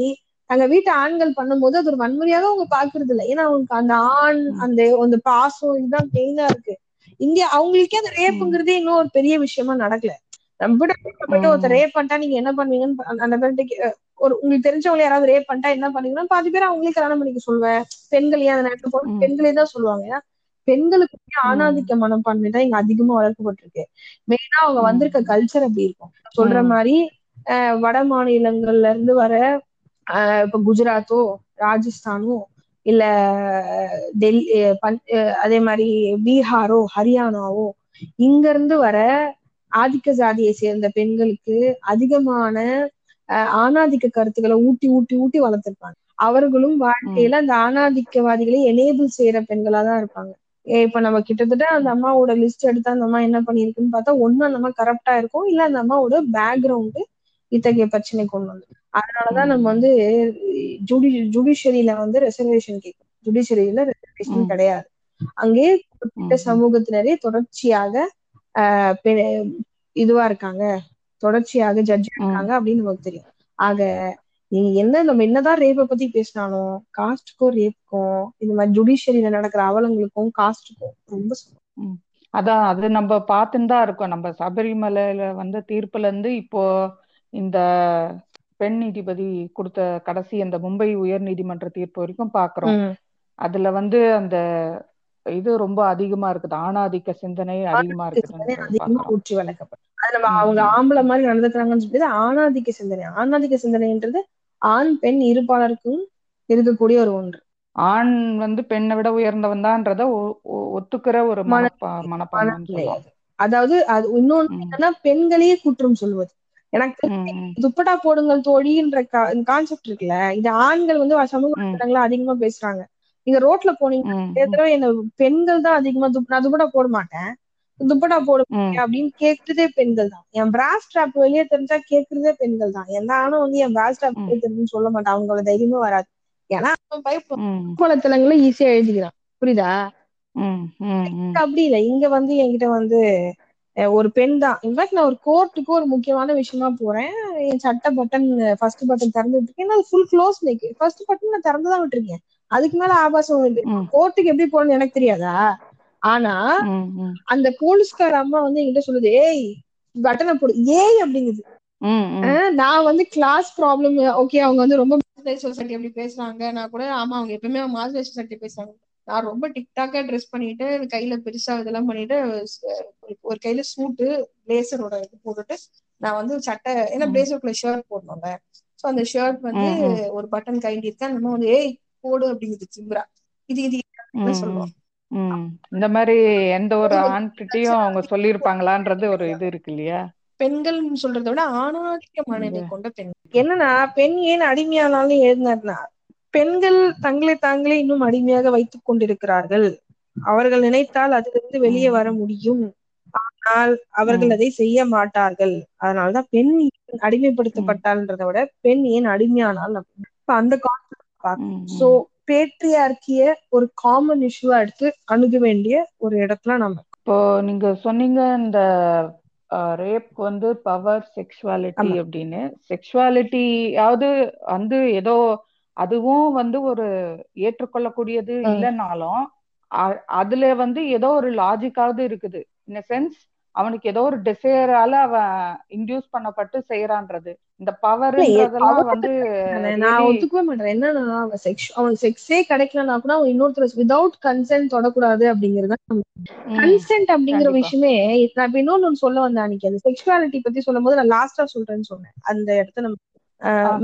தங்க வீட்டு ஆண்கள் பண்ணும்போது அது ஒரு வன்முறையாக அவங்க பாக்குறது இல்லை ஏன்னா அவங்களுக்கு அந்த ஆண். அந்த அந்த பாசம் இதுதான் மெயினா இருக்கு இந்தியா அவங்களுக்கே அந்த ரேப்புங்கிறதே இன்னும் ஒரு பெரிய விஷயமா நடக்கல போயிட்டு ஒருத்தர். ரேப் பண்ணிட்டா நீங்க என்ன பண்ணுவீங்கன்னு அந்த பேர்கிட்ட ஒரு உங்களுக்கு தெரிஞ்சவங்க யாராவது ரேப் பண்ணிட்டா என்ன பண்ணுவீங்கன்னா பாதி பேர் அவங்களே கல்யாணம் பண்ணிக்க சொல்லுவேன் பெண்கள் ஏன் அந்த நேரத்துல போன. பெண்களே தான் சொல்லுவாங்க ஏன்னா பெண்களுக்கு. ஆணாதிக்க மனப்பான்மை தான் இங்க அதிகமா வளர்க்கப்பட்டிருக்கு மெயினா அவங்க. வந்திருக்க கல்ச்சர் அப்படி இருக்கும் சொல்ற. மாதிரி வட மாநிலங்கள்ல இருந்து வர இப்ப குஜராத்தோ ராஜஸ்தானோ இல்ல டெல்லி அதே மாதிரி பீகாரோ ஹரியானாவோ இங்க இருந்து வர ஆதிக்க ஜாதியை சேர்ந்த பெண்களுக்கு அதிகமான ஆணாதிக்க கருத்துக்களை ஊட்டி ஊட்டி ஊட்டி வளர்த்திருப்பாங்க அவர்களும் வாழ்க்கையில அந்த ஆணாதிக்கவாதிகளை எனேபிள் செய்யற பெண்களா தான் இருப்பாங்க இப்ப நம்ம கிட்டத்தட்ட அந்த அம்மாவோட லிஸ்ட் எடுத்தா அந்த அம்மா என்ன பண்ணிருக்குன்னு பார்த்தா ஒண்ணு அந்த அம்மா கரப்டா இருக்கும் இல்ல அந்த அம்மாவோட பேக்ரவுண்டு இத்தகைய பிரச்சனை கொண்டு வந்து அதனாலதான் நம்ம வந்து ஜுடி ஜுடிஷியரியில வந்து ரெசர்வேஷன் கேட்கும் ஜுடிஷியரியில ரெசர்வேஷன். கிடையாது அங்கே குறிப்பிட்ட. சமூகத்தினரே தொடர்ச்சியாக இதுவா இருக்காங்க தொடர்ச்சியாக ஜட்ஜ். இருக்காங்க அப்படின்னு நமக்கு தெரியும் ஆக நீங்க என்ன நம்ம என்னதான் ரேப்பை பத்தி பேசினாலும் காஸ்டுக்கும் ரேப்புக்கும் இந்த மாதிரி ஜுடிஷியரியில நடக்கிற அவலங்களுக்கும் காஸ்டுக்கும் ரொம்ப. அதான் அது நம்ம பார்த்துன்னு தான் இருக்கோம். நம்ம சபரிமலையில வந்த தீர்ப்புல இருந்து இப்போ இந்த பெண் நீதிபதி கொடுத்த கடைசி அந்த மும்பை உயர் நீதிமன்ற தீர்ப்பு வரைக்கும் பார்க்கிறோம். ம். அதுல வந்து அந்த இது ரொம்ப அதிகமா இருக்குது. ஆணாதிக்க சிந்தனை அதிகமா ம், அவங்க. ஆம்பளை மாதிரி நடந்துக்கிறாங்கன்னு சொல்லிட்டு ஆணாதிக்க சிந்தனை. ஆணாதிக்க சிந்தனைன்றது ஆண் பெண் இருப்பாளருக்கும் இருக்கக்கூடிய ஒரு ஒன்று. ஆண் வந்து பெண்ணை விட உயர்ந்தவன் தான்றத ஒத்துக்கிற ஒரு மனப்பா மனப்பான்மைன்னு மனநிலை. சொல்லுவோம் அது அதாவது அது இன்னொன்னு என்னன்னா பெண்களையே குற்றம் சொல்வது. எனக்கு துப்பட்டா போடுங்கள் தோழின்ற கான்செப்ட் இருக்குல்ல இது ஆண்கள் வந்து சமூக ம், வலைதளங்கள்ல அதிகமா பேசுறாங்க. நீங்க ரோட்ல நிறைய தடவை என்ன பெண்கள் தான் அதிகமா நான் துப்பட்டா போட மாட்டேன். துப்பட்டா போட அப்படின்னு கேக்குறதே பெண்கள் தான். என் பிராஸ் ஸ்ட்ராப் வெளியே தெரிஞ்சா கேக்குறதே பெண்கள் தான். எந்த ஆணும் வந்து என் பிராஸ் ஸ்ட்ராப் வெளியே தெரிஞ்சுன்னு சொல்ல மாட்டான். அவங்களோட தைரியமே வராது. ஏன்னா வலைத்தளங்களை ஈஸியா எழுதிக்கிறான். புரியுதா? அப்படி இல்லை. இங்க வந்து என்கிட்ட வந்து ஒரு பெண் தான். இன்ஃபேக்ட் நான் ஒரு கோர்ட்டுக்கு ஒரு முக்கியமான விஷயமா போறேன். என் சட்டை பட்டன் ஃபர்ஸ்ட் பட்டன் திறந்து விட்டுருக்கேன் நான் full close neck first button நான் திறந்து தான் விட்டுருக்கேன். அதுக்கு மேல ஆபாசம் கோர்ட்டுக்கு எப்படி போகணும்னு எனக்கு தெரியாதா? ஆனா அந்த போலீஸ்கார அம்மா வந்து என்கிட்ட சொல்லுது ஏய் பட்டனை போடு ஏய் அப்படிங்குது. நான் வந்து கிளாஸ் ப்ராப்ளம் ஓகே அவங்க வந்து ரொம்ப சொசைட்டி எப்படி பேசுறாங்க. நான் கூட ஆமா அவங்க எப்பவுமே மார்ஜினல் சொசைட்டி பேசுறாங்க. நான் ரொம்ப டிக்டாக்கா ட்ரெஸ் பண்ணிட்டு கையில பெருசா இதெல்லாம் பண்ணிட்டு ஒரு கையில சூட்டு பிளேசரோட இது போட்டுட்டு நான் வந்து சட்டை ஏன்னா பிளேசருக்குள்ள ஷர்ட் போடணும்ல. சோ அந்த ஷர்ட் வந்து ஒரு பட்டன் கைண்டி இருக்கேன் நம்ம வந்து ஏய் போடு அப்படிங்குது சிம்ரா இது இது சொல்லுவோம் ம். இந்த மாதிரி எந்த ஒரு ஆண்கிட்டயும் அவங்க சொல்லியிருப்பாங்களான்றது ஒரு இது இருக்கு இல்லையா? பெண்கள் சொல்றதை விட ஆணாதிக்க மனநிலை கொண்ட பெண். என்னன்னா பெண் ஏன் அடிமையானாலும் எழுதினார்னா பெண்கள் தங்களை தாங்களே இன்னும் அடிமையாக வைத்துக் கொண்டிருக்கிறார்கள். அவர்கள் நினைத்தால் அதிலிருந்து வெளியே வர முடியும். ஆனால் அவர்கள் அதை செய்ய மாட்டார்கள். அதனாலதான் பெண் ஏன் அடிமைப்படுத்தப்பட்டாள்ன்றதை விட பெண் ஏன் அடிமையானால் இப்ப அந்த கான்செப்ட் சோ பேட்ரியார்க்கிய ஒரு காமன் இஷ்யூவா எடுத்து அணுக வேண்டிய ஒரு இடத்துல நம்ம இப்போ நீங்க சொன்னீங்க இந்த ரேப் வந்து பவர் செக்ஷுவாலிட்டி அப்படின்னு. செக்ஷுவாலிட்டியாவது வந்து ஏதோ அதுவும் வந்து ஒரு ஏற்றுக்கொள்ளக்கூடியது இல்லைனாலும் அதுல வந்து ஏதோ ஒரு லாஜிக்காவது இருக்குது. இன் சென்ஸ் அவனுக்கு ஏதோ ஒரு டிசையரால அவன் இன்டியூஸ் பண்ணப்பட்டு செய்யறான்றது இந்த பவர்ன்றதெல்லாம் வந்து நான் ஒத்துக்கவே மாட்டேன். என்னன்னா அவன் செக்ஸ் அவன் செக்ஸே கிடைக்கலனா கூட அவன் இன்னொருத்தர் விதவுட் கன்சென்ட் தொடக்கூடாது அப்படிங்கறது கன்சென்ட் அப்படிங்கிற விஷயமே நான் இப்ப இன்னொன்னு சொல்ல வந்தேன் அன்னைக்கு. அந்த செக்ஷுவாலிட்டி பத்தி சொல்லும் போது நான் லாஸ்டா சொல்றேன்னு சொன்னேன். அந்த இடத்த நம்ம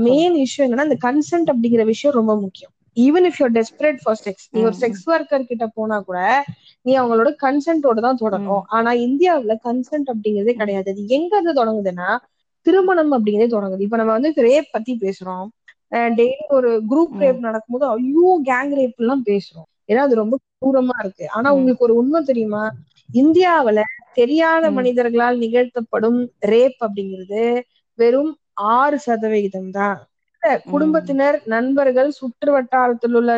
மெயின் விஷயம் என்னன்னா அந்த கன்சென்ட் அப்படிங்கிற விஷயம் ரொம்ப முக்கியம். Even if you're desperate for sex நீ ஒரு செக்ஸ் ஒர்க்கர் கிட்ட போனா கூட நீ அவங்களோட கன்சென்ட்டோட தான் தொடங்கும். ஆனா இந்தியாவுல கன்சென்ட் அப்படிங்கறதே கிடையாது. அது எங்க அது தொடங்குதுன்னா திருமணம் அப்படிங்கறதே தொடங்குது. இப்ப நம்ம வந்து ரேப் பத்தி பேசுறோம். டெய்லி ஒரு குரூப் ரேப் நடக்கும்போது ஐயோ கேங் ரேப் எல்லாம் பேசுறோம். ஏன்னா அது ரொம்ப தூரமா இருக்கு. ஆனா உங்களுக்கு ஒரு உண்மை தெரியுமா? இந்தியாவுல தெரியாத மனிதர்களால் நிகழ்த்தப்படும் ரேப் அப்படிங்கிறது வெறும் ஆறு சதவிகிதம் தான். குடும்பத்தினர் நண்பர்கள் சுற்று வட்டாரத்தில் உள்ள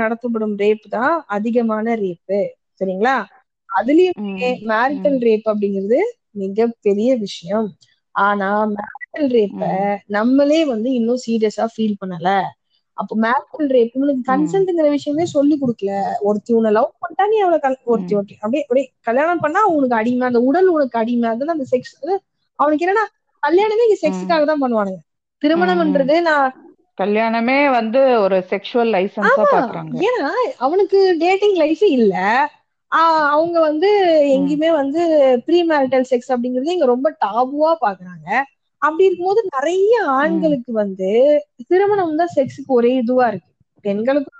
நடத்தப்படும் ரேப் தான் அதிகமான ரேப்பு சரிங்களா? அதுலயுமே மேரிட்டல் ரேப் அப்படிங்கிறது மிகப்பெரிய விஷயம். ஆனா மேரிட்டல் ரேப்ப நம்மளே வந்து இன்னும் சீரியஸா ஃபீல் பண்ணல. அப்போ மேரிட்டல் ரேப் உனக்கு கன்சென்ட்ங்கிற விஷயமே சொல்லி கொடுக்கல. ஒருத்தி உன்னை லவ் பண்ணிட்டா நீ அவளை ஒருத்தி ஒருத்தி அப்படியே அப்படியே கல்யாணம் பண்ணா உனக்கு அடிமை அந்த உடல் உனக்கு அடிமை அதுல அந்த செக்ஸ் அவனுக்கு என்னன்னா கல்யாணமே இங்க செக்ஸுக்காக தான் பண்ணுவானுங்க. திருமணம்ன்றது நான் கல்யாணமே வந்து ஒரு செக்ஷுவல் லைசன்ஸா பாக்குறாங்க. ஏன்னா அவனுக்கு டேட்டிங் லைஃப் இல்ல. அவங்க வந்து எங்கேயுமே வந்து ப்ரீ மேரிட்டல் செக்ஸ் அப்படிங்கறது இங்க ரொம்ப டாபுவா பாக்குறாங்க. அப்படி இருக்கும்போது நிறைய ஆண்களுக்கு வந்து திருமணம் தான் செக்ஸுக்கு ஒரே இதுவா இருக்கு. பெண்களுக்கும்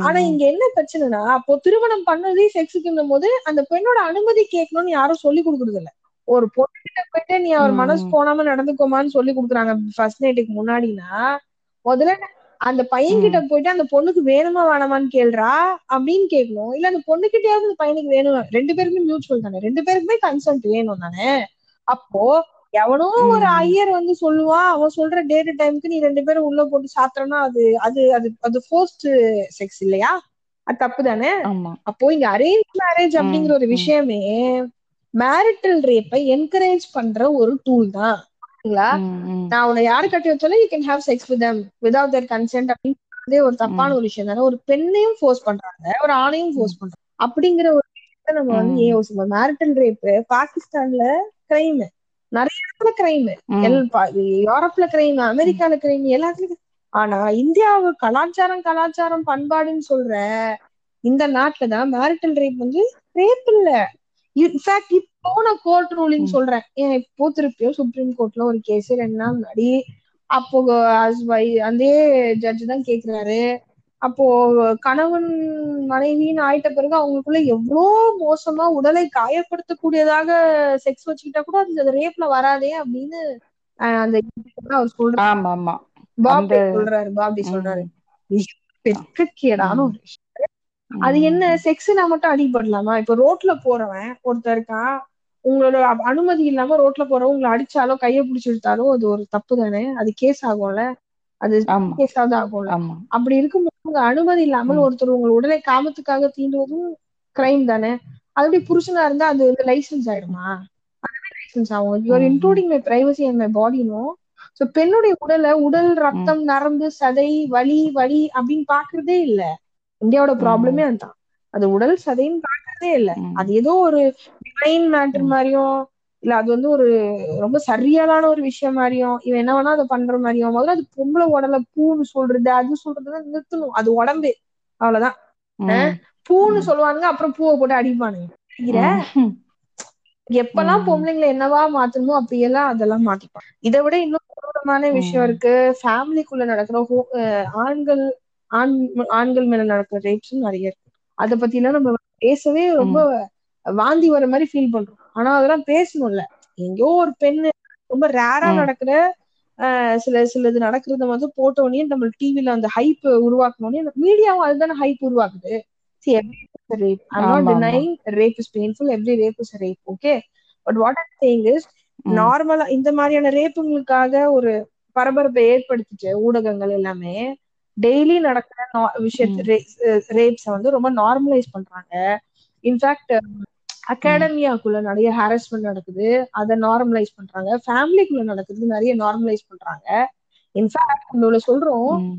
ஆனா இங்க என்ன பிரச்சனைனா அப்போ திருமணம் பண்ணதே செக்ஸுக்குன்னும் போது அந்த பெண்ணோட அனுமதி கேட்கணும்னு யாரும் சொல்லி கொடுக்கறது இல்ல ஒரு பொண்ணுகிட்ட போயிட்டு நீ அவர் மனசு போனாம நடந்துக்கோமான்னு சொல்லி கொடுக்குறாங்க ஃபர்ஸ்ட் நைட்டுக்கு முன்னாடினா முதல்ல அந்த பையன்கிட்ட போயிட்டு அந்த பொண்ணுக்கு வேணுமா வேணாமான்னு கேள்றா அப்படின்னு கேட்கணும் இல்ல அந்த பொண்ணுகிட்டயாவது அந்த பையனுக்கு வேணும்? ரெண்டு பேருக்குமே மியூச்சுவல் தானே. ரெண்டு பேருக்குமே கன்சென்ட் வேணும் தானே. அப்போ எவனோ ஒரு ஐயர் வந்து சொல்லுவான் அவன் சொல்ற டேட் டைமுக்கு நீ ரெண்டு பேரும் உள்ள போட்டு சாத்துறனா அது அது அது அது ஃபோர்ஸ்ட் செக்ஸ் இல்லையா? அது தப்பு தானே? அப்போ இங்க அரேஞ்ச் மேரேஜ் அப்படிங்கிற ஒரு விஷயமே மேரிட்டல் ரேப்பை என்கரேஜ் பண்ற ஒரு டூல் தான். நான் உன்னை யாரு கட்டி வச்சாலும் you can have sex with them without their consent அப்படின்றதே ஒரு தப்பான ஒரு விஷயம் தானே. ஒரு பெண்ணையும் ஃபோர்ஸ் பண்றாங்க ஒரு ஆணையும் ஃபோர்ஸ் பண்றாங்க. அப்படிங்கிற ஒரு விஷயத்த நம்ம வந்து ஏன் யோசிப்போம் மேரிட்டல் ரேப் பாகிஸ்தான்ல கிரைம் நிறைய இடத்துல கிரைம் யூரோப்ல கிரைம் அமெரிக்கால கிரைம் எல்லாத்துலயும் ஆனா இந்தியாவு கலாச்சாரம் கலாச்சாரம் பண்பாடுன்னு சொல்ற இந்த நாட்டுலதான் மேரிட்டல் ரேப் வந்து ரேப் இல்ல. இன்ஃபேக்ட் இப்போ நான் கோர்ட் ரூலிங் சொல்றேன். ஏன் இப்போ திருப்பியும் சுப்ரீம் கோர்ட்ல ஒரு கேஸ் ரெண்டு நாள் முன்னாடி அப்போ அந்த ஜட்ஜ் தான் கேக்குறாரு. அப்போ கணவன் மனைவின்னு ஆயிட்ட பிறகு அவங்களுக்குள்ள எவ்வளோ மோசமா உடலை காயப்படுத்தக்கூடியதாக செக்ஸ் வச்சுக்கிட்டா கூட அது ரேப்ல வராதே அப்படின்னு அந்த அவர் சொல்றாரு. பாப்டி சொல்றாரு பாப்டி சொல்றாரு. வெட்கக்கேடான ஒரு விஷயம். அது என்ன செக்ஸ்னா மட்டும் அடிபடலாமா? இப்ப ரோட்ல போறவன் ஒருத்தர் இருக்கான் உங்களோட அனுமதி இல்லாம ரோட்ல போறவங்க உங்களை அடிச்சாலோ கைய பிடிச்சி இழுத்தாலோ அது ஒரு தப்பு தானே அது கேஸ் ஆகும்ல? அது கேஸாவது ஆகும்ல? அப்படி இருக்கும்போது உங்க அனுமதி இல்லாமல் ஒருத்தர் உங்கள் உடலை காமத்துக்காக தீண்டுவதும் கிரைம் தானே? அது புருஷனா இருந்தா அது வந்து லைசன்ஸ் ஆயிடுமா? லைசன்ஸ் ஆகும். You're including my privacy and my பாடினோ so பெண்ணுடைய உடலை உடல் ரத்தம் நரம்பு சதை வலி வலி அப்படின்னு பாக்குறதே இல்ல. இந்தியாவோட ப்ராப்ளமே அதுதான் அது உடல் சதைன்னு பாக்குறதே இல்ல. அது ஏதோ ஒரு டிவைன் மேட்டர் மாதிரியும் இல்ல அது வந்து ஒரு ரொம்ப சரியாலான ஒரு விஷயம் மாதிரியும் இவன் என்ன வேணா அதை பண்ற மாதிரியும் முதல்ல அது பொம்பளை உடல பூன்னு சொல்றது அது சொல்றதுதான் நிறுத்தணும். அது உடம்பு. அவ்வளவுதான். பூன்னு சொல்லுவானுங்க அப்புறம் பூவை போட்டு அடிப்பானுங்க. எப்பெல்லாம் பொம்பளைங்களை என்னவா மாத்தணுமோ அப்பயெல்லாம் அதெல்லாம் மாத்திப்பாங்க இதை விட இன்னும் கொடூரமான விஷயம் இருக்கு. ஃபேமிலிக்குள்ள நடக்கிற ஆண்கள் ஆண் ஆண்கள் மேல நடக்கிற ரேப்ஸும் நிறைய இருக்கு அத பத்தி எல்லாம் நம்ம பேசவே ரொம்ப வாந்தி வர மாதிரி ஃபீல் பண்றோம் ஆனா அதெல்லாம் பேசணும்ல எங்கேயோ ஒரு பெண்ணு ரொம்ப ரேரா நடக்கிற ஆஹ் சில சில இது நடக்கிறத வந்து போட்ட உடனே நம்ம டிவில அந்த ஹைப் உருவாக்கணும்னே மீடியாவும் அதுதானே ஹைப் உருவாக்குது painful. Every rape is a rape. Okay. But what I'm saying is, ம். நார்மலா இந்த மாதிரியான ரேப்புங்களுக்காக ஒரு பரபரப்பை ஏற்படுத்திட்டு ஊடகங்கள் எல்லாமே டெய்லி நடக்கிற விஷயத்த ரேப்ஸ வந்து ரொம்ப நார்மலைஸ் பண்றாங்க. இன்ஃபேக்ட் அகாடமியாக்குள்ள நிறைய ஹாரஸ்மெண்ட் நடக்குது. அதை நார்மலைஸ் பண்றாங்க. ஃபேமிலிக்குள்ள நடக்குது நிறைய நார்மலைஸ் பண்றாங்க. இன்ஃபேக்ட் நம்மள சொல்றோம்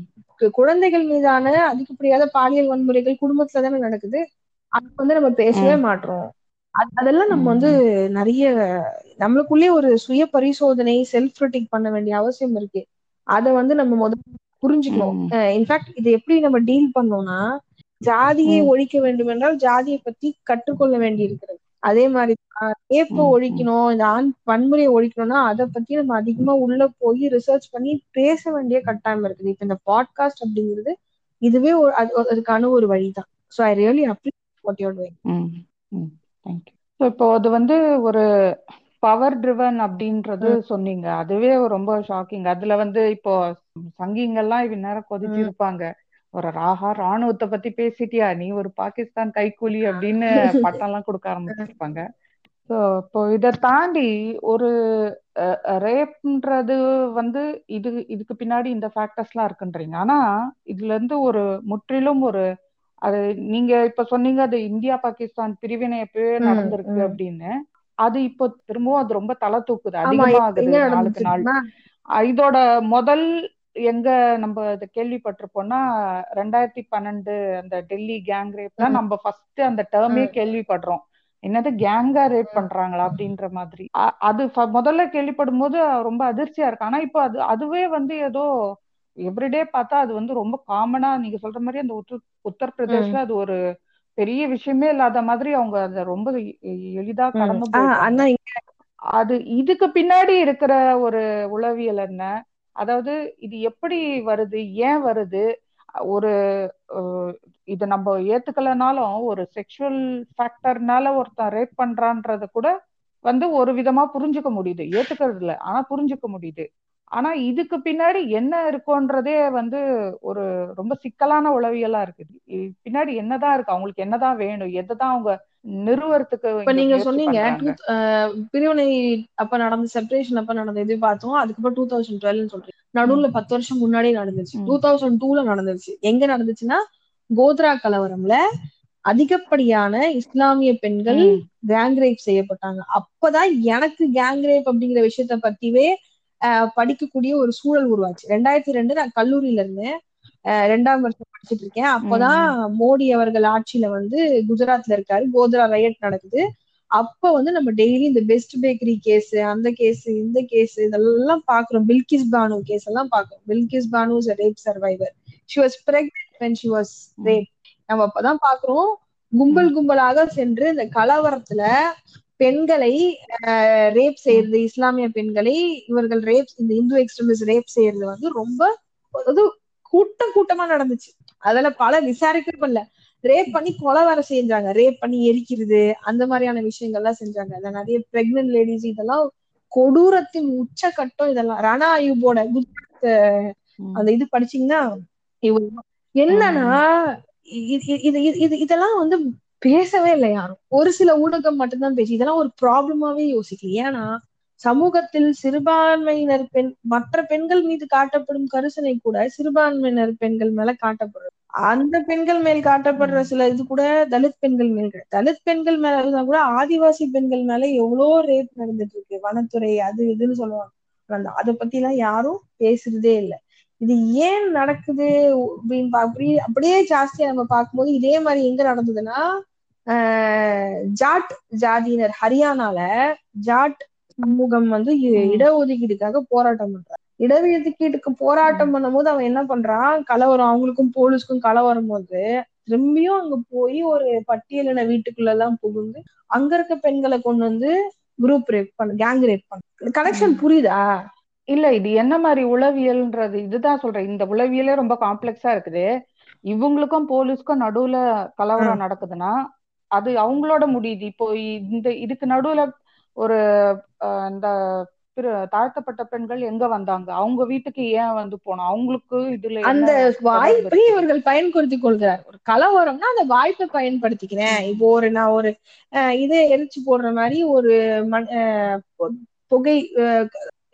குழந்தைகள் மீதான அதிகப்படியாத பாலியல் வன்முறைகள் குடும்பத்துல தானே நடக்குது. அது வந்து நம்ம பேசவே மாட்டோம் அது- அதெல்லாம் நம்ம வந்து நிறைய நம்மளுக்குள்ளே ஒரு சுய பரிசோதனை செல்ஃப் கிரிட்டிக் பண்ண வேண்டிய அவசியம் இருக்கு. அத வந்து நம்ம முதல்ல புரிஞ்சுக்கணும். இன்ஃபேக்ட் இது எப்படி நம்ம டீல் பண்ணோம்னா ஜாதியை. ஒழிக்க வேண்டும் என்றால் ஜாதியை பத்தி கற்றுக்கொள்ள வேண்டி இருக்கிறது அதே மாதிரி ரேப்பை ம், ஒழிக்கணும் இந்த ஆண் வன்முறையை ஒழிக்கணும்னா அதை பத்தி நம்ம அதிகமா உள்ள போய் ரிசர்ச் பண்ணி பேச வேண்டிய கட்டாயம் இருக்குது. இப்ப இந்த பாட்காஸ்ட் அப்படிங்கிறது இதுவே ஒரு அது- ஒரு- அதுக்கான ஒரு வழிதான். So I really appreciate what you're doing இப்போ அது வந்து ஒரு பவர் ட்ரிவன் அப்படின்றது சொன்னீங்க. அதுவே ரொம்ப ஷாக்கிங் அதுல வந்து இப்போ சங்கிங்கெல்லாம் இவன் நேரம் கொதிச்சு இருப்பாங்க. ஒரு ராஹா ராணுவத்தை பத்தி பேசிட்டியா? நீ ஒரு பாகிஸ்தான் கைக்கூலி அப்படின்னு பட்டம்லாம் கொடுக்க ஆரம்பிச்சிருப்பாங்க. ஸோ இப்போ இதை தாண்டி ஒரு ரேப்ன்றது வந்து இது இதுக்கு பின்னாடி இந்த ஃபேக்டர்ஸ்லாம் இருக்குன்றீங்க. ஆனா இதுல இருந்து ஒரு முற்றிலும் ஒரு அது நீங்க இப்ப சொன்னீங்க அது இந்தியா பாகிஸ்தான் பிரிவினை எப்பவே நடந்திருக்கு. அப்படின்னு. அது இப்போ திரும்பவும் அது ரொம்ப தலை தூக்குது. அதிகமாகுது நாளுக்கு நாள். இதோட முதல் எங்க நம்ம இதை கேள்விப்பட்டிருப்போம்னா ரெண்டாயிரத்தி பன்னெண்டு அந்த டெல்லி கேங் ரேப் தான் நம்ம ஃபர்ஸ்ட் அந்த டேர்மே கேள்விப்படுறோம். என்னது கேங்கா ரேப் பண்றாங்களா அப்படின்ற மாதிரி. அது முதல்ல கேள்விப்படும் போது ரொம்ப அதிர்ச்சியா இருக்கு. ஆனா இப்போ அது அதுவே வந்து ஏதோ எவ்ரிடே பார்த்தா அது வந்து ரொம்ப காமனா நீங்க சொல்ற மாதிரி அந்த உத்தர் உத்தரப்பிரதேஷ்ல அது ஒரு பெரிய விஷயமே இல்லாத மாதிரி அவங்க அதை ரொம்ப எளிதா கடந்து அது இதுக்கு பின்னாடி இருக்கிற ஒரு உளவியல் என்ன? அதாவது இது எப்படி வருது? ஏன் வருது? ஒரு இது நம்ம ஏத்துக்கலனாலும் ஒரு செக்ஷுவல் ஃபேக்டர்னால ஒருத்தன் ரேப் பண்றான்றத கூட வந்து ஒரு விதமா புரிஞ்சுக்க முடியுது. ஏத்துக்கிறது இல்ல ஆனா புரிஞ்சுக்க முடியுது. ஆனா இதுக்கு பின்னாடி என்ன இருக்குன்றதே வந்து ஒரு ரொம்ப சிக்கலான உளவியலா இருக்குது. பின்னாடி என்னதான் இருக்கு? அவங்களுக்கு என்னதான் வேணும்? எதைதான் அவங்க நிறுவறதுக்கு இப்ப நீங்க சொன்னீங்க பிரிவினை அப்ப நடந்த செப்பரேஷன் அப்ப நடந்த இது பார்த்தோம். அதுக்கப்புறம் டூ தௌசண்ட் டுவெல் சொல்றீங்க. நடுவுல பத்து வருஷம் முன்னாடி நடந்துச்சு. டூ தௌசண்ட் டூல நடந்துச்சு. எங்க நடந்துச்சுன்னா கோத்ரா கலவரம்ல அதிகப்படியான இஸ்லாமிய பெண்கள் ம். கேங் ரேப் செய்யப்பட்டாங்க. அப்பதான் எனக்கு கேங் ரேப் அப்படிங்கிற விஷயத்த பத்திவே படிக்கக்கூடிய ஒரு சூழல் உருவாச்சு. ரெண்டாயிரத்தி ரெண்டு நான் கல்லூரியில இருந்தேன் ரெண்டாம் வருஷம் படிச்சுட்டு இருக்கேன். அப்பதான் மோடி அவர்கள் ஆட்சியில வந்து குஜராத்ல இருக்காரு. கோத்ரா ரயட் நடக்குது. அப்ப வந்து நம்ம டெய்லி இந்த பெஸ்ட் பேக்கரி கேஸ் அந்த கேஸ் இந்த கேஸ் இதெல்லாம் பாக்குறோம் பில்கிஸ் பானு கேஸ் எல்லாம் பாக்குறோம் Bilkis Bano is rape survivor she was pregnant she was raped. நம்ம அப்பதான் பாக்குறோம் கும்பல் கும்பலாக சென்று இந்த கலவரத்துல பெண்களை ரேப் செய்யறது இஸ்லாமிய பெண்களை இவர்கள் ரேப் இந்த இந்து எக்ஸ்ட்ரீமிஸ்ட் ரேப் செய்யறது வந்து ரொம்ப அது கூட்டம் கூட்டமா நடந்துச்சு. அதுல பல விசாரிக்கப்படல ரேப் பண்ணி கொலை வேற செஞ்சாங்க. ரேப் பண்ணி எரிக்கிறது அந்த மாதிரியான விஷயங்கள்லாம் செஞ்சாங்க. அதுல நிறைய பிரெக்னென்ட் லேடிஸ் இதெல்லாம் கொடூரத்தின் உச்சக்கட்டம் இதெல்லாம். ரணா அயூபோட குஜராத் அந்த இது படிச்சீங்கன்னா என்னன்னா இது இதெல்லாம் வந்து பேசவே இல்லை யாரும். ஒரு சில ஊடகம் மட்டும்தான் பேசி இதெல்லாம் ஒரு ப்ராப்ளமாவே யோசிக்கல. ஏன்னா சமூகத்தில் சிறுபான்மையினர் பெண் மற்ற பெண்கள் மீது காட்டப்படும் கரிசனை கூட சிறுபான்மையினர் பெண்கள் மேல காட்டப்படுறது அந்த பெண்கள் மேல் காட்டப்படுற சில இது கூட தலித் பெண்கள் மேல் தலித் பெண்கள் மேல கூட ஆதிவாசி பெண்கள் மேல எவ்வளோ ரேப் நடந்துட்டு இருக்கு. வனத்துறை அது இதுன்னு சொல்லுவாங்க. அந்த அதை பத்தி எல்லாம் யாரும் பேசுறதே இல்லை. இது ஏன் நடக்குது அப்படின்னு அப்படி அப்படியே ஜாஸ்தியா நம்ம பார்க்கும்போது இதே மாதிரி எங்க நடந்ததுன்னா ஆஹ் ஜாட் ஜாதியினர் ஹரியானால ஜாட் சமூகம் வந்து. இடஒதுக்கீடுக்காக போராட்டம் பண்றாங்க. இடஒதுக்கீட்டுக்கு போராட்டம் பண்ணும்போது அவன் என்ன பண்றான்? கலவரம் அவங்களுக்கும் போலீஸ்க்கும் கலவரம் போது திரும்பியும் அங்க போய் ஒரு பட்டியலின வீட்டுக்குள்ள எல்லாம் புகுந்து அங்க இருக்க பெண்களை கொண்டு வந்து குரூப் ரேப் பண்ண கேங் ரேப் பண்ண கனெக்ஷன் புரியுதா? இல்ல இது என்ன மாதிரி உளவியல்ன்றது இதுதான் சொல்றேன். இந்த உளவியலே ரொம்ப காம்ப்ளெக்ஸா இருக்குது. இவங்களுக்கும் போலீஸ்க்கும் நடுவுல கலவரம் நடக்குதுன்னா அது அவங்களோட முடியுது. இப்போ இந்த இதுக்கு நடுவுல ஒரு இந்த தாழ்த்தப்பட்ட பெண்கள் எங்க வந்தாங்க? அவங்க வீட்டுக்கு ஏன் வந்து போனோம்? அவங்களுக்கு இதுல அந்த வாய்ப்பை இவர்கள் பயன்படுத்திக் கொள்கிறார். ஒரு கலவரம்னா அந்த வாய்ப்பை பயன்படுத்திக்கிறேன். இப்போ ஒரு நான் ஒரு இதை எரிச்சு போடுற மாதிரி ஒரு புகை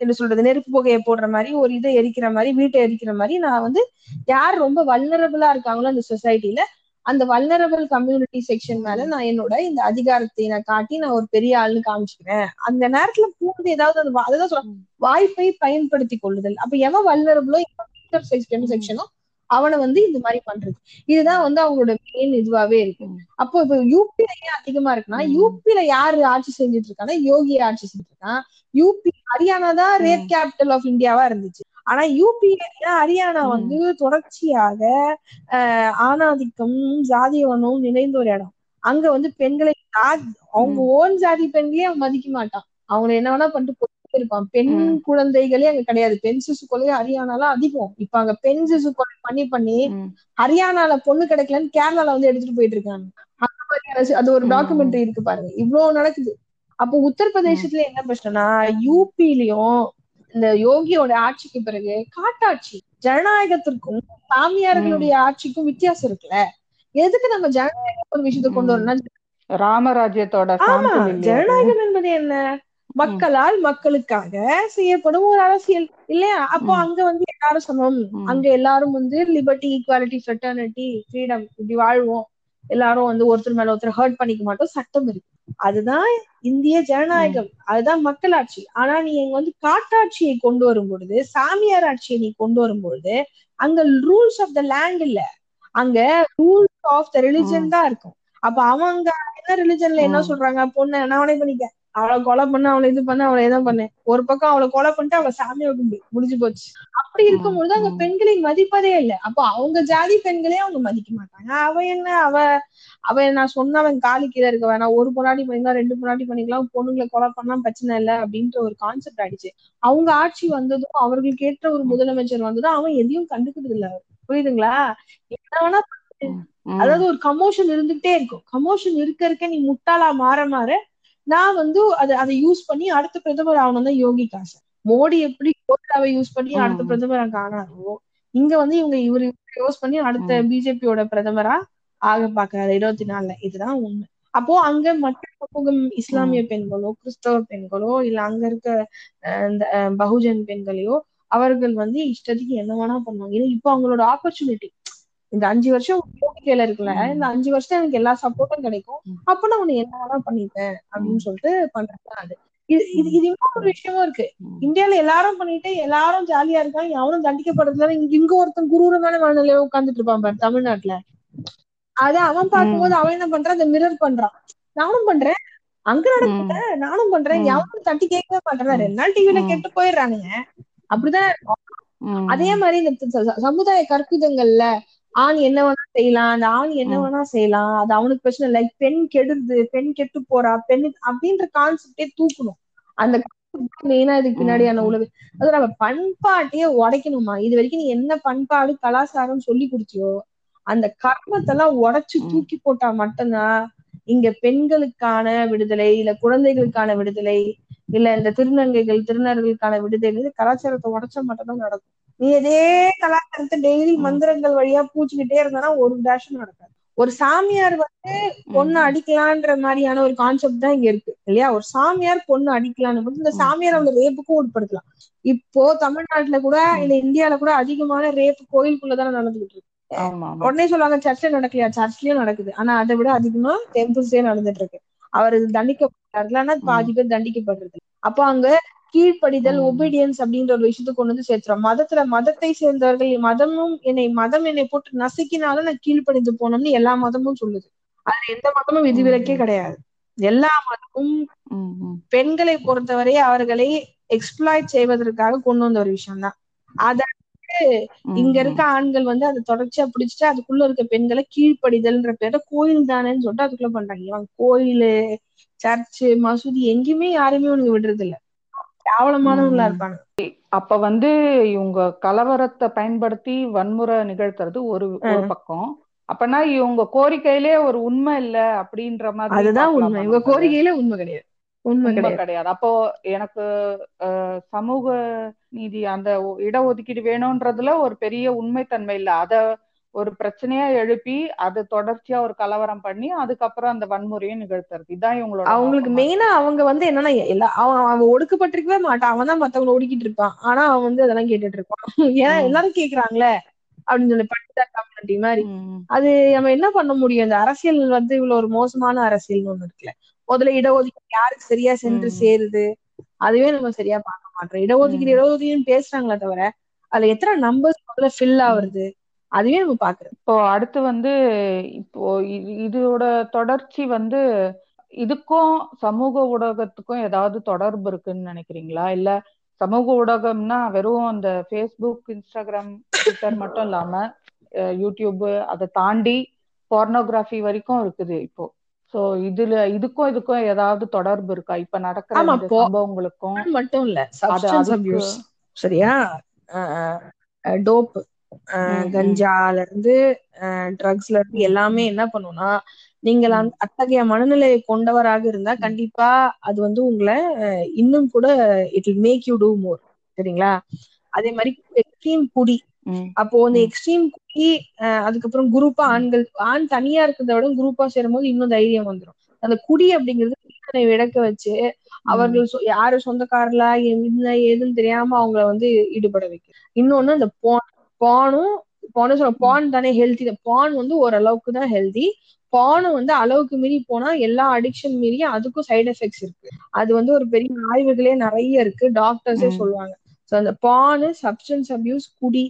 என்ன சொல்றது நெருப்பு புகையை போடுற மாதிரி ஒரு இதை எரிக்கிற மாதிரி வீட்டை எரிக்கிற மாதிரி நான் வந்து யார் ரொம்ப வல்னரபிளா இருக்காங்களோ அந்த சொசைட்டில அந்த வல்னரபிள் கம்யூனிட்டி செக்ஷன் மேல நான் என்னோட இந்த அதிகாரத்தை நான் காட்டி நான் ஒரு பெரிய ஆள்னு காமிச்சுக்கிறேன். அந்த நேரத்துல பூந்து ஏதாவது அந்த அதுதான் சொல்ல வாய்ப்பை பயன்படுத்தி கொள்ளுதல். அப்ப எவன் வல்னரபிளோ செக்ஷனோ அவனை வந்து இந்த மாதிரி பண்றது. இதுதான் வந்து அவங்களோட மெயின் இதுவாவே இருக்கு. அப்போ இப்ப யூபில ஏன் அதிகமா இருக்குன்னா யூபில யாரு ஆட்சி செஞ்சுட்டு இருக்காங்கன்னா யோகி ஆட்சி செஞ்சுட்டு இருக்கான். யூபி ஹரியானா தான் ரேப் கேபிட்டல் ஆஃப் இந்தியாவா இருந்துச்சு. ஆனா யூபி ஹரியானா வந்து தொடர்ச்சியாக ஆணாதிக்கம் ஜாதியவனும் நிறைந்த ஒரு இடம். அங்க வந்து பெண்களை அவங்க ஓன் ஜாதி பெண்களே அவன் மதிக்க மாட்டான். அவங்க என்ன வேணா பண்ணிட்டு இருப்பான். பெண் குழந்தைகளே அங்க கிடையாது. பெண் சிசு கொலை ஹரியானால அதிகம். இப்ப அங்க பெண் சிசு கொலை பண்ணி பண்ணி ஹரியானால பொண்ணு கிடைக்கலன்னு கேரளால வந்து எடுத்துட்டு போயிட்டு இருக்காங்க. அது ஒரு டாக்குமெண்ட்ரி இருக்கு பாருங்க. இவ்வளவு நடக்குது. அப்போ உத்தரப்பிரதேசத்துல என்ன பிரச்சனைனா யூபிலயும் இந்த யோகியோட ஆட்சிக்கு பிறகு காட்டாட்சி ஜனநாயகத்திற்கும் சாமியார்களுடைய ஆட்சிக்கும் வித்தியாசம் இருக்குல்ல? எதுக்கு நம்ம ஜனநாயகம் ஒரு விஷயத்த கொண்டு வரணும் ராமராஜ்யத்தோட ஆமா ஜனநாயகம் என்பது என்ன? மக்களால் மக்களுக்காக செய்யப்படும் ஒரு அரசியல் இல்லையா? அப்போ அங்க வந்து எல்லாரும் சமம். அங்க எல்லாரும் வந்து லிபர்ட்டி ஈக்குவாலிட்டி ஃப்ரெட்டர்னிட்டி ஃப்ரீடம் இப்படி வாழ்வோம். எல்லாரும் வந்து ஒருத்தர் மேல ஒருத்தர் ஹர்ட் பண்ணிக்க மாட்டோம். சட்டம் இருக்கு. அதுதான் இந்திய ஜனநாயகம். அதுதான் மக்களாட்சி. ஆனா நீ இங்க வந்து காட்டாட்சியை கொண்டு வரும் பொழுது சாமியார் ஆட்சியை நீ கொண்டு வரும் பொழுது அங்க ரூல்ஸ் ஆஃப் த லேண்ட் இல்ல. அங்க ரூல்ஸ் ஆஃப் த ரிலிஜன் தான் இருக்கும். அப்ப அவங்க என்ன ரிலிஜன்ல என்ன சொல்றாங்க? பொண்ணு நான் அவனே பண்ணிக்க அவளை கொலை பண்ண அவளை இது பண்ண அவளை எதாவது பண்ணு. ஒரு பக்கம் அவளை கொலை பண்ணிட்டு அவளை சாமியை கும்பி முடிஞ்சு போச்சு. அப்படி இருக்கும்பொழுது அங்க பெண்களை மதிப்பதே இல்லை. அப்போ அவங்க ஜாதி பெண்களே அவங்க மதிக்க மாட்டாங்க. அவ என்ன அவ அவ நான் சொன்ன அவன் காலி கீழே இருக்க வேணாம். ஒரு பொண்டாட்டி பண்ணிக்கலாம் ரெண்டு பொண்டாட்டி பண்ணிக்கலாம். பொண்ணுங்களை கொலை பண்ணா பிரச்சனை இல்லை அப்படின்ற ஒரு கான்செப்ட் ஆயிடுச்சு. அவங்க ஆட்சி வந்ததும் அவர்களுக்கு ஏற்ற ஒரு முதலமைச்சர் வந்ததும் அவன் எதையும் கண்டுக்கிறது இல்ல. புரியுதுங்களா? என்ன வேணா அதாவது ஒரு கமோஷன் இருந்துகிட்டே இருக்கும். கமோஷன் இருக்க இருக்க நீ முட்டாளா மாற மாற நான் வந்து அதை அதை யூஸ் பண்ணி அடுத்த பிரதமர் ஆகணும் தான் யோகி காசு மோடி எப்படி கோட்டாவை யூஸ் பண்ணி அடுத்த பிரதமர் ஆனாரோ இங்க வந்து இவங்க இவரு யூஸ் பண்ணி அடுத்த பிஜேபியோட பிரதமரா ஆக பாக்குறாரு இருபத்தி நாலுல. இதுதான் உண்மை. அப்போ அங்க மற்ற சமூகம் இஸ்லாமிய பெண்களோ கிறிஸ்தவ பெண்களோ இல்ல அங்க இருக்க இந்த பகுஜன் பெண்களையோ அவர்கள் வந்து இஷ்டத்துக்கு என்ன வேணா பண்ணுவாங்க. ஏன்னா இப்போ அவங்களோட ஆப்பர்ச்சுனிட்டி இந்த அஞ்சு வருஷம் கையில இருக்குல்ல இந்த அஞ்சு வருஷம் எனக்கு எல்லா சப்போர்ட்டும் கிடைக்கும். அப்ப நான் உன்னை என்ன வேணா பண்ணிட்டேன் அப்படின்னு சொல்லிட்டு பண்றது அது. இது இது இது இன்னொரு விஷயமும் இருக்கு. இந்தியால எல்லாரும் பண்ணிட்டு எல்லாரும் ஜாலியா இருக்காங்க. எவனும் தண்டிக்கப்படுறதுல இங்க இங்க ஒருத்தன் குரூரமான மனநிலையில உட்காந்துட்டு இருப்பான் பாரு தமிழ்நாட்டுல. அத அவன் பார்க்கும்போது அவன் என்ன பண்றான்? அந்த மிரர் பண்றான். நானும் பண்றேன். அங்க நடக்குத நானும் பண்றேன். எவனும் தட்டி கேட்கவே மாட்டேன். ரெண்டு நாள் டிவில கெட்டு போயிடுறானுங்க. அப்படிதான் அதே மாதிரி இந்த சமுதாய கற்பிதங்கள்ல ஆண் என்ன வேணா செய்யலாம். அந்த ஆண் என்ன வேணா செய்யலாம். அது அவனுக்கு பிரச்சனை இல்லை. பெண் கெடுது பெண் கெட்டு போறா பெண் அப்படின்ற கான்செப்டே தூக்கணும். அந்த மெயினா இதுக்கு பின்னாடியான உலகு. அது நம்ம பண்பாட்டையே உடைக்கணுமா இது வரைக்கும் நீ என்ன பண்பாடு கலாச்சாரம் சொல்லி கொடுத்தியோ அந்த கர்மத்தெல்லாம் உடைச்சு தூக்கி போட்டா மட்டும்தான் இங்க பெண்களுக்கான விடுதலை இல்ல குழந்தைகளுக்கான விடுதலை இல்ல இந்த திருநங்கைகள் திருநர்களுக்கான விடுதலை கலாச்சாரத்தை உடைச்சா மட்டும்தான் நடக்கும். நீ இதே கலாச்சாரத்தை டெய்லி மந்திரங்கள் வழியா பூச்சிக்கிட்டே இருந்தானா ஒரு டேஷன் நடக்காது. ஒரு சாமியார் வந்து பொண்ணு அடிக்கலான்ற மாதிரியான ஒரு கான்செப்ட் தான் இங்க இருக்கு இல்லையா? ஒரு சாமியார் பொண்ணு அடிக்கலான்னு போது இந்த சாமியார் அவங்க ரேப்புக்கும் உட்படுத்தலாம். இப்போ தமிழ்நாட்டுல கூட இல்ல இந்தியால கூட அதிகமான ரேப் கோயிலுக்குள்ளதானே நடந்துகிட்டு இருக்கு. உடனே சொல்லுவாங்க சர்ச்ல நடக்கலையா? சர்ச்லயும் நடக்குது. ஆனா அதை விட அதிகமா டெம்பிள்ஸே நடந்துட்டு இருக்கு. அவர் தண்டிக்கப்பட்டாருலன்னா பாதி பேர் தண்டிக்கப்படுறது அப்போ அங்க கீழ்ப்படிதல் ஒபீடியன்ஸ் அப்படின்ற ஒரு விஷயத்த கொண்டு வந்து சேர்த்துறோம். மதத்துல மதத்தை சேர்ந்தவர்கள் மதமும் என்னை மதம் என்னை போட்டு நசுக்கினாலும் நான் கீழ்ப்படிந்து போனோம்னு எல்லா மதமும் சொல்லுது. அதுல எந்த மதமும் விதிவிலக்கே கிடையாது. எல்லா மதமும் பெண்களை பொறுத்தவரை அவர்களை எக்ஸ்பிளாய்ட் செய்வதற்காக கொண்டு வந்த ஒரு விஷயம் தான் அத இங்க இருக்க ஆண்கள் வந்து அதை தொடர்ச்சியா பிடிச்சிட்டு அதுக்குள்ள இருக்க பெண்களை கீழ்ப்படிதல்ன்ற பேர கோயில் தானேன்னு சொல்லிட்டு அதுக்குள்ள பண்றாங்க. இவங்க கோயிலு சர்ச்சு மசூதி எங்கேயுமே யாருமே உனக்கு விடுறது இல்ல கேவலமானவங்களா இருப்பாங்க. அப்ப வந்து இவங்க கலவரத்தை பயன்படுத்தி வன்முறை நிகழ்த்துறது ஒரு ஒரு பக்கம். அப்பனா இவங்க கோரிக்கையிலே ஒரு உண்மை இல்ல அப்படின்ற மாதிரி அதுதான் உண்மை. இவங்க கோரிக்கையில உண்மை கிடையாது. உண்மை உண்மை கிடையாது. அப்போ எனக்கு சமூக நீதி அந்த ஒ- இடஒதுக்கீடு வேணும்ன்றதுல ஒரு பெரிய உண்மைத்தன்மை இல்ல. அத ஒரு பிரச்சனையா எழுப்பி அது தொடர்ச்சியா ஒரு கலவரம் பண்ணி அதுக்கப்புறம் அந்த வன்முறையை நிகழ்த்துறது. இதான் இவங்களோட அவங்களுக்கு மெயினா அவங்க வந்து என்னன்னா எல்லா அவன் அவன் ஒடுக்கப்பட்டிருக்கவே மாட்டான். அவன் தான் மத்தவங்க ஒடுக்கிட்டு இருப்பான். ஆனா அவன் வந்து அதெல்லாம் கேட்டுட்டு இருப்பான். *laughs* ஏன்னா. எல்லாரும் கேக்குறாங்களே அப்படின்னு சொல்லி பட்டிதார் கம்யூனிட்டி மாதிரி. அது நம்ம என்ன பண்ண முடியும்? இந்த அரசியல் வந்து இவ்வளவு ஒரு மோசமான அரசியல் ஒண்ணு இருக்குல்ல. முதல்ல இடஒதுக்கீடு யாருக்கு சரியா சென்று. சேருது? அதுவே நம்ம சரியா பார்க்க மாட்டோம். இடஒதுக்கீடு. இடஒதுக்கீடுன்னு பேசுறாங்களே தவிர அதுல எத்தனை நம்பர்ஸ் முதல்ல ஃபில் ஆகுறது? அதுவே நம்ம பாக்குறோம் இப்போ அடுத்து வந்து இப்போ இதோட தொடர்ச்சி வந்து இதுக்கும் சமூக ஊடகத்துக்கும் ஏதாவது தொடர்பு இருக்குன்னு நினைக்கிறீங்களா? இல்ல சமூக ஊடகம்னா வெறும் அந்த ஃபேஸ்புக் இன்ஸ்டாகிராம் ட்விட்டர் மட்டும் இல்லாம யூடியூப் அதை தாண்டி போர்னோகிராஃபி வரைக்கும் இருக்குது இப்போ. சோ இதுல இதுக்கும் இதுக்கும் ஏதாவது தொடர்பு இருக்கா? இப்ப நடக்கிற சம்பவங்களுக்கும் மட்டும் இல்ல. சரியா? டோப் கஞ்சால இருந்து ட்ரக்ஸ்ல இருந்து எல்லாமே என்ன பண்ணும்னா நீங்கள் அந்த அத்தகைய மனநிலையை கொண்டவராக இருந்தா கண்டிப்பா அது வந்து உங்களை இன்னும் கூட it will make you do more சரிங்களா? அதே மாதிரி எக்ஸ்ட்ரீம் குடி. அப்போ இந்த எக்ஸ்ட்ரீம் குடி அதுக்கப்புறம் குரூப்பா ஆண்கள் ஆண் தனியா இருக்கிறத விட குரூப்பா சேரும்போது இன்னும் தைரியம் வந்துடும் அந்த குடி அப்படிங்கிறது தீவனை விளக்க வச்சு அவர்கள் யாரு சொந்தக்காரலா என்ன ஏதுன்னு தெரியாம அவங்கள வந்து ஈடுபட வைக்கும். இன்னொன்னு இந்த பான் பானும் பானும் சொல்ல பான் தானே ஹெல்த்தி பான் வந்து ஓரளவுக்கு தான் ஹெல்தி பானும் வந்து அளவுக்கு மீறி போனா எல்லா அடிக்ஷன் மீறி அதுக்கும் சைடு எஃபெக்ட்ஸ் இருக்கு. அது வந்து ஒரு பெரிய ஆய்வுகளே நிறைய இருக்கு. டாக்டர்ஸே சொல்லுவாங்க. ஸோ அந்த பானு சப்ஸ்டன்ஸ் அபியூஸ் குடி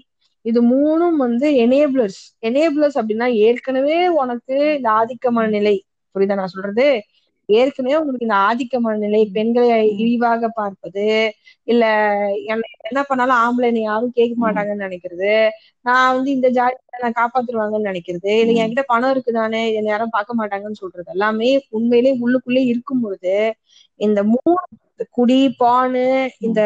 இது மூணும் வந்து எனேபிளர்ஸ் எனேபிளர்ஸ் அப்படின்னா ஏற்கனவே உனக்கு இந்த ஆதிக்க மனநிலை புரியுதா நான் சொல்றது? ஏற்கனவே உங்களுக்கு இந்த ஆதிக்க மனநிலை பெண்களை இழிவாக பார்ப்பது இல்ல என்ன என்ன பண்ணாலும் ஆம்பளை என்னை யாரும் கேட்க மாட்டாங்கன்னு நினைக்கிறது நான் வந்து இந்த ஜாதி நான் காப்பாத்துருவாங்கன்னு நினைக்கிறது இல்ல என்கிட்ட பணம் இருக்குதானே என்னை யாரும் பார்க்க மாட்டாங்கன்னு சொல்றது எல்லாமே உண்மையிலே உள்ளுக்குள்ளே இருக்கும் பொழுது இந்த மூணு குடி பானு இந்த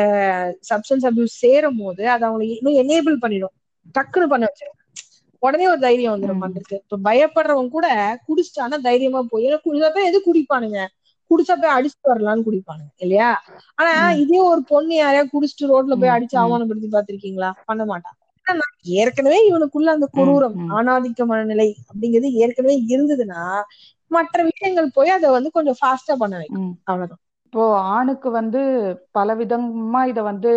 சப்ஸ்டன்ஸ் அபியூஸ் சேரும் போது அது அவங்களை இன்னும் எனேபிள் பண்ணிடும் டக்குன்னு பண்ண வச்சிடும். உடனே ஒரு தைரியம் வந்துடும் பண்றதுக்கு இப்ப பயப்படுறவங்க கூட குடிச்சிட்டானா தைரியமா போய் குடிச்சா போய் எது குடிப்பானுங்க? குடிச்சா போய் அடிச்சுட்டு வரலாம்னு குடிப்பானுங்க இல்லையா? ஆனா இதே ஒரு பொண்ணு யாரையா குடிச்சிட்டு ரோட்ல போய் அடிச்சு அவமானப்படுத்தி பாத்திருக்கீங்களா பண்ண மாட்டான் ஏற்கனவே இவனுக்குள்ள அந்த குரூரம். ஆணாதிக்க மனநிலை அப்படிங்கிறது ஏற்கனவே இருந்ததுன்னா மற்ற விஷயங்கள் போய் அதை வந்து கொஞ்சம் ஃபாஸ்டா பண்ண வைக்கும். அவ்வளவுதான். இப்போ ஆணுக்கு வந்து பல விதமா இத வந்து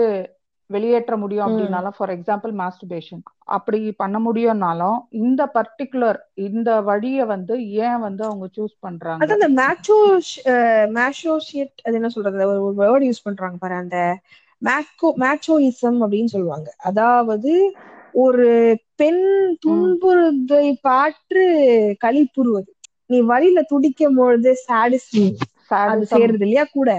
வெளியேற்ற முடியும் அப்படின்னாலும் ஃபார் எக்ஸாம்பிள் மாஸ்டர்பேஷன் அப்படி பண்ண முடியும்னாலும் இந்த பர்டிகுலர் இந்த வழியை வந்து ஏன் வந்து அவங்க சூஸ் பண்றாங்க? அதான் இந்த மேட்சோ மேஷோஷியட் அது என்ன சொல்றது? ஒரு வேர்ட் யூஸ் பண்றாங்க பாரு அந்த மேக்கோ மேட்சோயிசம் அப்படின்னு சொல்லுவாங்க. அதாவது ஒரு பெண் துன்புறுதை பாற்று களிப்புறுவது. நீ வழியில துடிக்கும் பொழுது சாடிஸ்ம் அது சேர்றது இல்லையா கூட?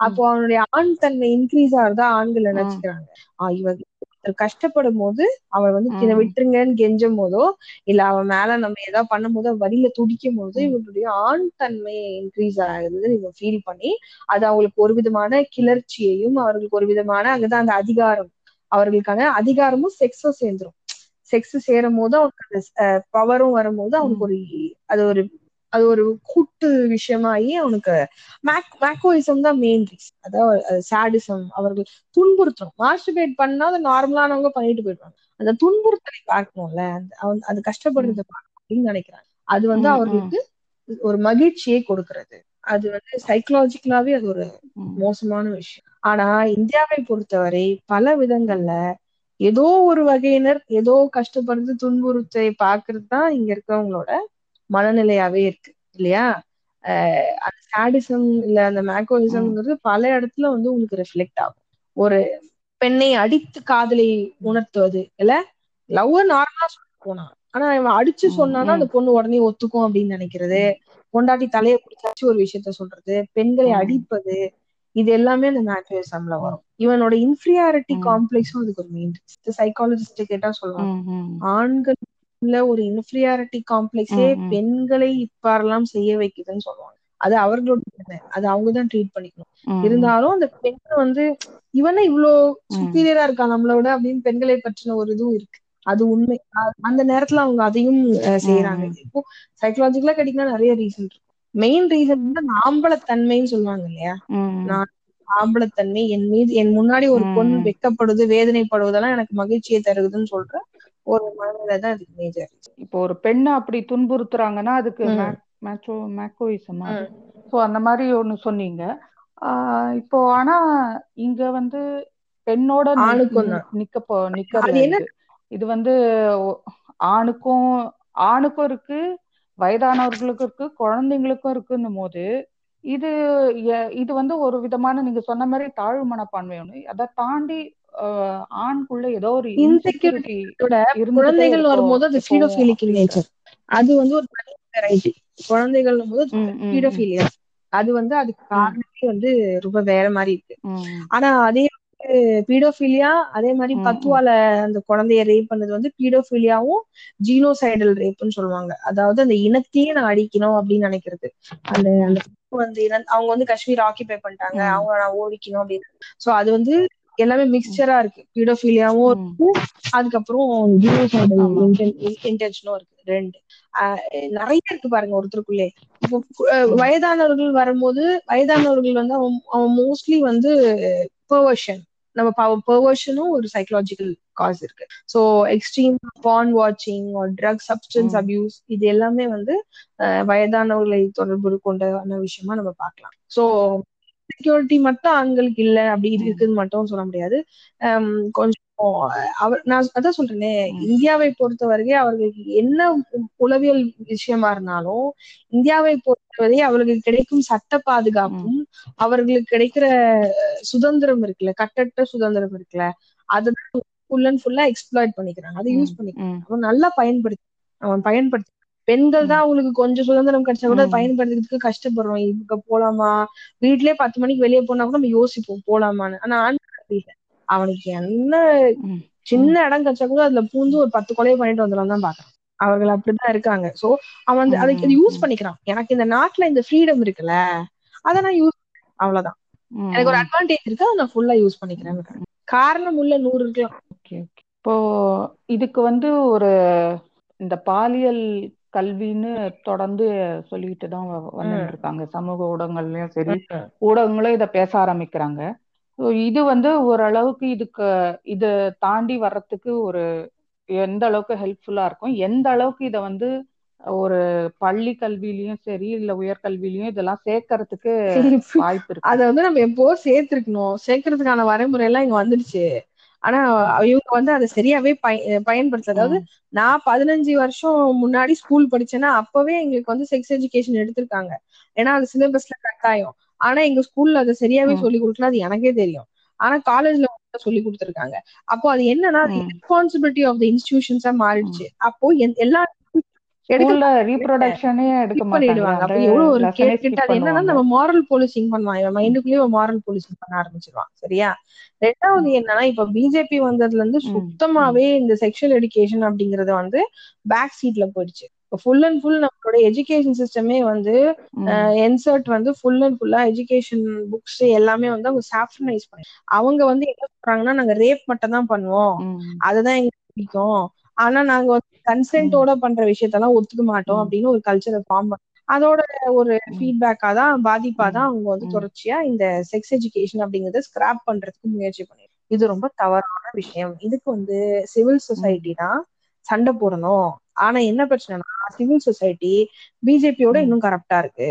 அப்போ அவனுடைய ஆண் தன்மை இன்க்ரீஸ் ஆகுறதா ஆண்கள் நினைச்சுக்கிறாங்க ஆஹ் இவ ஒருத்தர் கஷ்டப்படும் போது அவள் வந்து இதை விட்டுருங்கன்னு கெஞ்சும் போதோ இல்ல அவன் மேல நம்ம ஏதாவது பண்ணும் போதோ வழியில துடிக்கும் போது இவனுடைய ஆண் தன்மை இன்க்ரீஸ் ஆகுதுன்னு இவன் ஃபீல் பண்ணி அது அவங்களுக்கு ஒரு விதமான கிளர்ச்சியையும் அவர்களுக்கு ஒரு விதமான அங்கதான் அந்த அதிகாரம் அவர்களுக்கான அதிகாரமும் செக்ஸும் சேர்ந்துரும். செக்ஸ் சேரும் போது அவனுக்கு அந்த பவரும் வரும்போது அவனுக்கு ஒரு அது ஒரு அது ஒரு கூட்டு விஷயமாயி அவனுக்கு மேக் மேக்கோயிசம் தான் மெயின் ரீசன் அதாவது சாடிசம் அவர்கள் துன்புறுத்தணும். மாஸ்டர்பேட் பண்ணா அது நார்மலானவங்க பண்ணிட்டு போயிடுவாங்க. அந்த துன்புறுத்தலை பார்க்கணும்ல அந்த அவன் அது கஷ்டப்படுறதை பார்க்கணும் அப்படின்னு நினைக்கிறாங்க. அது வந்து அவர்களுக்கு ஒரு மகிழ்ச்சியை கொடுக்கிறது. அது வந்து சைக்கலாஜிக்கலாவே அது ஒரு மோசமான விஷயம். ஆனா இந்தியாவை பொறுத்தவரை பல விதங்கள்ல ஏதோ ஒரு வகையினர் ஏதோ கஷ்டப்படுறது துன்புறுத்தை பாக்குறது தான் இங்க இருக்கவங்களோட மனநிலையாவே இருக்கு இல்லையா? அந்த சாடிசம் இல்ல அந்த மேக்கோயிசம்ங்கிறது பல இடத்துல வந்து உங்களுக்கு ரிஃப்ளெக்ட் ஆகும். ஒரு பெண்ணை அடித்து காதலை உணர்த்துவது இல்ல? லவ் நார்மலா சொல்ல போனான் ஆனா இவன் அடிச்சு சொன்னானா அந்த பொண்ணு உடனே ஒத்துக்கும் அப்படின்னு நினைக்கிறது. ம், பொண்டாட்டி தலையை பிடிச்சாச்சு ஒரு விஷயத்த சொல்றது பெண்களை அடிப்பது இது எல்லாமே அந்த மேக்கோயிசம்ல வரும். இவனோட இன்ஃபீரியாரிட்டி காம்ப்ளெக்ஸும் அதுக்கு ஒரு மெயின் சைக்காலஜிஸ்ட் கேட்டா சொல்லுவாங்க ம், ஆண்களுக்குள்ள ஒரு இன்ஃபீரியாரிட்டி காம்ப்ளெக்ஸே பெண்களை இப்பாரெல்லாம் செய்ய வைக்குதுன்னு சொல்லுவாங்க. அது அவர்களோட. அது அவங்கதான் ட்ரீட் பண்ணிக்கணும். இருந்தாலும் அந்த பெண் வந்து இவனே இவ்வளோ ம், சுப்பீரியரா இருக்கான் நம்மளோட அப்படின்னு பெண்களை பற்றின ஒரு இதுவும் இருக்கு. அது உண்மை. அந்த நேரத்துல அவங்க அதையும் செய்யறாங்க இப்போ சைக்கலாஜிக்கலா கிடைக்கலாம் நிறைய ரீசன் இருக்கு. மெயின் ரீசன் வந்து ஆம்பளத்தன்மைன்னு சொல்லுவாங்க இல்லையா? நான் ஆம்பளத்தன்மை என் மீது என் முன்னாடி ஒரு பொண்ணு. வெக்கப்படுது வேதனைப்படுவதெல்லாம் எனக்கு மகிழ்ச்சியை தருகுதுன்னு சொல்ற ஒரு மனநிலை தான் இதுக்கு மேஜர் இப்போ ஒரு பெண்ணை அப்படி துன்புறுத்துறாங்கன்னா அதுக்கு ம். மே- மேச்சோ மேக்கோயிசம் அது ஸோ அந்த மாதிரி ஒண்ணு சொன்னீங்க. ஆஹ் இப்போ ஆனா இங்க வந்து பெண்ணோட. நிக்க என்ன? இது. வந்து ஆணுக்கும் ஆணுக்கும் இருக்கு வயதானவர்களுக்கும் இருக்கு குழந்தைங்களுக்கும் இருக்குன்னும் போது இது இது வந்து ஒரு விதமான நீங்க சொன்ன மாதிரி தாழ்வு மனப்பான்மை ஒண்ணு. அதை தாண்டி ஆண்குள்ள ஏதோ ஒரு இன்செக்யூரிட்டி குழந்தைகள் வரும்போது அது ஃபீடோஃபீலிக் நேச்சர் அது வந்து ஒரு தனி வெரைட்டி குழந்தைகள் போது ம், ம், ம், ஃபீடோஃபீலியா அது வந்து அதுக்கு காரணமே வந்து ரொம்ப வேற மாதிரி இருக்கு. ஆனா அதே பீடோஃபிலியா அதே மாதிரி பத்துவால அந்த குழந்தைய ரேப் பண்ணது வந்து பீடோஃபிலியாவும் ஜீனோசைடல் ரேப்னு சொல்லுவாங்க. அதாவது அந்த இனத்தையே நான் அழிக்கணும் அப்படின்னு நினைக்கிறது. அந்த அந்த வந்து அவங்க வந்து காஷ்மீர் ஆக்கிபை பண்ணிட்டாங்க. அவங்க நான் ஓடிக்கணும் அப்படின்னு. சோ அது வந்து எல்லாமே மிக்சரா இருக்கு. பீடோஃபிலியாவும். இருக்கு. அதுக்கப்புறம் இன்டென்ஷனும் இருக்கு. ரெண்டு. நிறைய இருக்கு பாருங்க ஒருத்தருக்குள்ளே. இப்போ வயதானவர்கள் வரும்போது வயதானவர்கள் வந்து அவன் மோஸ்ட்லி வந்து பெர்வர்ஷன் நம்ம பெர்வர்ஷனும் ஒரு சைக்கலாஜிக்கல் காஸ் இருக்கு. ஸோ எக்ஸ்ட்ரீம் பான் வாட்சிங் ட்ரக் சப்ஸ்டன்ஸ் அபியூஸ் இது எல்லாமே வந்து வயதானவர்களை தொடர்பு கொண்டான விஷயமா நம்ம பார்க்கலாம். ஸோ செக்யூரிட்டி மட்டும் ஆண்களுக்கு இல்ல அப்படி இருக்குன்னு மட்டும் சொல்ல முடியாது. கொஞ்சம் அவர் நான் அதான் சொல்றேனே இந்தியாவை பொறுத்தவரை அவர்களுக்கு என்ன உளவியல் விஷயமா இருந்தாலும் இந்தியாவை பொறுத்தவரை அவர்களுக்கு கிடைக்கும் சட்ட பாதுகாப்பும் அவர்களுக்கு கிடைக்கிற சுதந்திரம் இருக்குல்ல கட்டற்ற சுதந்திரம் இருக்குல்ல அதை ஃபுல் அண்ட் ஃபுல்லா எக்ஸ்ப்ளாய்ட் பண்ணிக்கிறாங்க. அதை யூஸ் பண்ணிக்கிறாங்க. அவன் நல்லா பயன்படுத்தி அவன் பயன்படுத்தி பெண்கள் தான் அவங்களுக்கு கொஞ்சம் சுதந்திரம் கிடைச்சா கூட பயன்படுத்துறதுக்கு கஷ்டப்படுறோம். இவங்க போலாமா? வீட்லயே பத்து மணிக்கு வெளியே போனா கூட நம்ம யோசிப்போம் போலாமான்னு. ஆனா ஆண்கள் அவனுக்கு என்ன சின்ன இடம் கிடைச்சா கூட அதுல பூந்து ஒரு பத்து கொலையை பண்ணிட்டு வந்துடலாம் தான் பாக்குறான். அவர்கள் அப்படிதான் இருக்காங்க. சோ அவன் வந்து அதை ம், யூஸ் பண்ணிக்கிறான். எனக்கு இந்த நாட்டுல இந்த ஃப்ரீடம் இருக்குல்ல அதை நான் யூஸ் அவ்வளவுதான். எனக்கு ஒரு அட்வான்டேஜ் இருக்கு அதை நான் ஃபுல்லா யூஸ் பண்ணிக்கிறேன். காரணம் உள்ள நூறு இருக்கலாம். Okay okay. இப்போ இதுக்கு வந்து ஒரு இந்த பாலியல் கல்வின்னு தொடர்ந்து சொல்லிட்டு தான் வந்துட்டு இருக்காங்க சமூக ஊடகங்கள்லயும் சரி. ஊடகங்களும் இதை பேச ஆரம்பிக்கிறாங்க. இது வந்து ஓரளவுக்கு இதுக்கு இதை தாண்டி வர்றதுக்கு ஒரு எந்த அளவுக்கு ஹெல்ப்ஃபுல்லா இருக்கும் எந்த அளவுக்கு இதை வந்து ஒரு பள்ளி கல்வியிலயும் சரி இல்ல உயர்கல்வியிலயும் இதெல்லாம் சேர்க்கறதுக்கு வாய்ப்பு இருக்கு. அத வந்து நம்ம எப்போ சேர்த்திருக்கணும்? சேர்க்கறதுக்கான வரைமுறை எல்லாம் இங்க வந்துடுச்சு. ஆனா இவங்க வந்து அதை சரியாவே பய பயன்படுத்தல. அதாவது நான் பதினஞ்சு வருஷம் முன்னாடி ஸ்கூல் படிச்சேன்னா அப்பவே எங்களுக்கு வந்து செக்ஸ் எஜுகேஷன் எடுத்திருக்காங்க. ஏன்னா அது சிலபஸ்ல கட்டாயம். ஆனா எங்க ஸ்கூல்ல அதை சரியாவே சொல்லி கொடுக்கல. அது எனக்கே தெரியும். ஆனா காலேஜ்ல சொல்லி கொடுத்திருக்காங்க. அப்போ அது என்னன்னா ரெஸ்பான்சிபிலிட்டி ஆஃப் த இன்ஸ்டிடியூஷன்ஸா மாறிடுச்சு. அப்போ எல்லா ஸ்கூல்ல ரீப்ரொடக்ஷனே எடுக்க எவ்வளவு ஒரு அது என்னன்னா நம்ம மாரல் போலீசிங் பண்ணுவான் இவன் மைண்டுக்குள்ளேயே மாரல் போலீசிங் பண்ண ஆரம்பிச்சிருவான் சரியா? ரெண்டாவது என்னன்னா இப்ப பிஜேபி வந்ததுல இருந்து சுத்தமாவே இந்த செக்ஷுவல் எடுகேஷன் அப்படிங்கறது வந்து பேக் சீட்ல போயிடுச்சு. ஃபுல் அண்ட் ஃபுல் நம்மளோட எஜுகேஷன் சிஸ்டமே வந்து என்சர்ட் வந்து ஃபுல் அண்ட் ஃபுல்லா எஜுகேஷன் புக்ஸ் எல்லாமே வந்து அவங்க சாஃப்டனைஸ் பண்ணி அவங்க வந்து என்ன சொல்றாங்கன்னா நாங்க ரேப் மட்டும் தான் பண்ணுவோம் அதுதான் எங்களுக்கு பிடிக்கும். ஆனா நாங்க வந்து கன்சென்ட்டோட பண்ற விஷயத்தெல்லாம் ஒத்துக்க மாட்டோம் அப்படின்னு ஒரு கல்ச்சரை ஃபார்ம் அதோட ஒரு ஃபீட்பேக்கா தான் பாதிப்பா தான் அவங்க வந்து தொடர்ச்சியா இந்த செக்ஸ் எஜுகேஷன் அப்படிங்கறத ஸ்கிராப் பண்றதுக்கு முயற்சி பண்ணி இது ரொம்ப தவறான விஷயம். இதுக்கு வந்து சிவில் சொசைட்டி தான் சண்டை போடணும். ஆனா என்ன பிரச்சனைனா சிவில் சொசைட்டி பிஜேபியோட இன்னும் கரப்டா இருக்கு.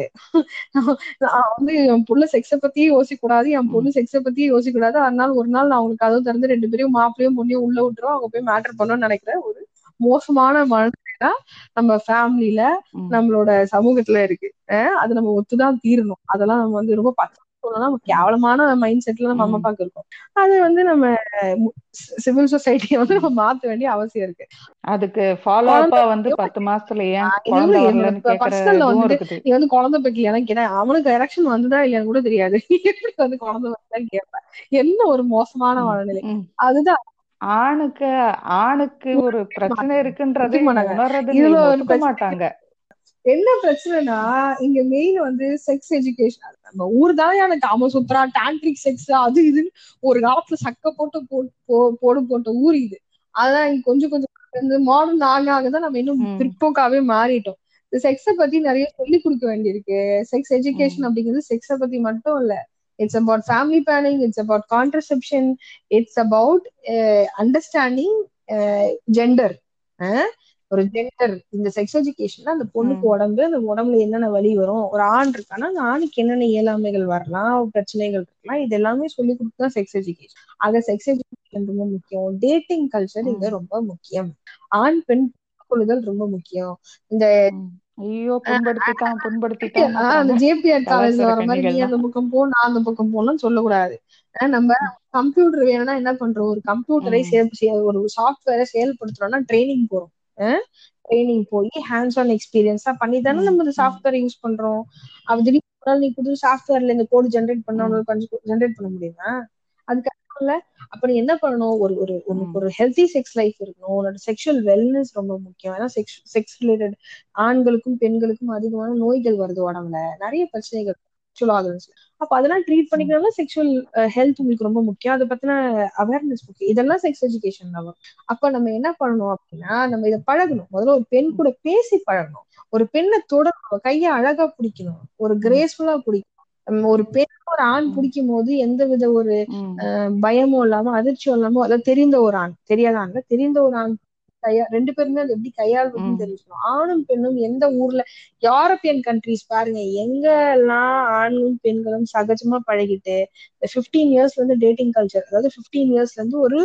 நான் வந்து என் புள்ள செக்ஸ பத்தியே யோசிக்க கூடாது என் பொண்ணு செக்ஸ பத்தியே யோசிக்க கூடாது அதனால ஒரு நாள் நான் அவங்களுக்கு கதவு திறந்து ரெண்டு பேரையும் மாப்பிளையும் பொண்ணையும் உள்ள விட்டுரும் அவங்க போய் மேட்டர் பண்ணணும்னு நினைக்கிற ஒரு மோசமான மனநிலை நம்ம ஃபேமிலில ம், நம்மளோட சமூகத்துல இருக்கு. அது நம்ம ஒத்துதான் தீரணும். அதெல்லாம் நம்ம வந்து ரொம்ப பச்சை சொல்லலாம் கேவலமான மைண்ட் செட்ல நம்ம அம்மா. அப்பாக்கு இருக்கோம். அது வந்து நம்ம சிவில் சொசைட்டியை வந்து நம்ம மாத்த வேண்டிய அவசியம் இருக்கு. அதுக்கு ஃபாலோ அப்பா வந்து பத்து மாசத்துல ஏன் இருக்குது. நீ வந்து குழந்தை பெக்கல எனக்கு என்ன அவனுக்கு எலெக்ஷன் வந்துதா இல்லையான்னு கூட தெரியாது. *laughs* எப்படி வந்து குழந்தை கேட்பேன் என்ன ஒரு மோசமான மனநிலை. அதுதான் ஆணுக்கு ஆணுக்கு ஒரு பிரச்சனை இருக்குன்றதை உணர்றது மாட்டாங்க. என்ன பிரச்சனைனா இங்க மெயின் வந்து செக்ஸ் எஜுகேஷன் நம்ம ஊர் தான் எனக்கு காமசூத்ரா டான்ட்ரிக் செக்ஸ் அது இதுன்னு ஒரு காலத்துல சக்க போட்டு போடு போட்ட ஊர் இது. அதான் இங்க கொஞ்சம் கொஞ்சம் மாடர்ன் ஆக ஆக தான் நம்ம இன்னும் பிற்போக்காவே மாறிட்டோம். செக்ஸ பத்தி நிறைய சொல்லி கொடுக்க வேண்டியிருக்கு. Sex education. அப்படிங்கிறது செக்ஸ பத்தி மட்டும் இல்ல. It's about family planning it's about contraception it's about understanding gender ஒரு ஜெண்டர் இந்த செக்ஸ் எஜுகேஷன்ல அந்த பொண்ணுக்கு. உடம்பு அந்த உடம்புல என்னென்ன வலி வரும்? ஒரு ஆண் இருக்கானா அந்த ஆணுக்கு என்னென்ன இயலாமைகள் வரலாம் பிரச்சனைகள் இருக்கலாம் இது எல்லாமே சொல்லி கொடுத்து தான் செக்ஸ் எஜுகேஷன் ஆக செக்ஸ் எஜுகேஷன் ரொம்ப முக்கியம். டேட்டிங் கல்ச்சர் இங்க. ரொம்ப முக்கியம். ஆண் பெண் கொள்ளுதல் ரொம்ப முக்கியம். இந்த. ஐயோ புண்படுத்திட்டான் புண்படுத்திட்டான் அந்த ஜேபிஆர் காலேஜ்ல வர மாதிரி நீ அந்த பக்கம் போ நான் அந்த பக்கம் போகணும்னு சொல்லக்கூடாது ஆஹ் நம்ம கம்ப்யூட்டர் வேணும்னா என்ன பண்றோம் ஒரு கம்ப்யூட்டரை செய- ஒரு சாஃப்ட்வேரை செயல்படுத்துறோம்னா ட்ரைனிங் போறோம் ட்ரைனிங் போய் ஹேண்ட்ஸ் ஆன் எக்ஸ்பீரியன்ஸா பண்ணி தானே. நம்ம இந்த. சாஃப்ட்வேர் யூஸ் பண்றோம் அப்ப திடீர்னு ஒரு நாள் நீ புது சாஃப்ட்வேர்ல இந்த கோடு ஜென்ரேட். பண்ண கொஞ்சம் ஜென்ரேட் பண்ண முடியுமா அதுக்கு இல்ல அப்ப நீ என்ன பண்ணணும்? ஒரு ஒரு உனக்கு. ஒரு ஹெல்த்தி செக்ஸ் லைஃப் இருக்கணும். உன்னோட செக்ஷுவல் வெல்னஸ் ரொம்ப முக்கியம். ஏன்னா செக்ஸ் செக்ஸ் ரிலேட்டட் ஆண்களுக்கும் பெண்களுக்கும் அதிகமான நோய்கள் வருது உடம்புல. நிறைய பிரச்சனைகள் sexual organs ல. அப்ப அதெல்லாம் ட்ரீட் ம். பண்ணிக்கணும்னா செக்ஷுவல் ஹெல்த் உங்களுக்கு ரொம்ப முக்கியம். அதை பத்தின அவேர்னஸ் முக்கியம் இதெல்லாம் செக்ஸ் எஜுகேஷன் வரும். அப்ப நம்ம என்ன பண்ணணும் அப்படின்னா நம்ம இதை பழகணும். முதல்ல ஒரு பெண் கூட பேசி பழகணும். ஒரு பெண்ணை தொடரணும் கையை அழகா பிடிக்கணும். ஒரு. கிரேஸ்ஃபுல்லா பிடிக்கணும். ஒரு பெண் ஒரு ஆண். பிடிக்கும் போது எந்த வித ஒரு பயமும் இல்லாம அதிர்ச்சியும் இல்லாம அதாவது தெரிந்த ஒரு ஆண் தெரியாத ஆண்ல தெரிந்த ஒரு ஆண் கையா ரெண்டு பேருமே அது எப்படி கையாளுறதுன்னு ம். தெரிஞ்சுக்கணும் ஆணும் பெண்ணும் எந்த ஊர்ல யூரோப்பியன் கண்ட்ரிஸ் பாருங்க எங்க எல்லாம் ஆணும் பெண்களும் சகஜமா பழகிட்டு பிப்டீன் இயர்ஸ்ல இருந்து டேட்டிங் கல்ச்சர் அதாவது பிப்டீன் இயர்ஸ்ல இருந்து ஒரு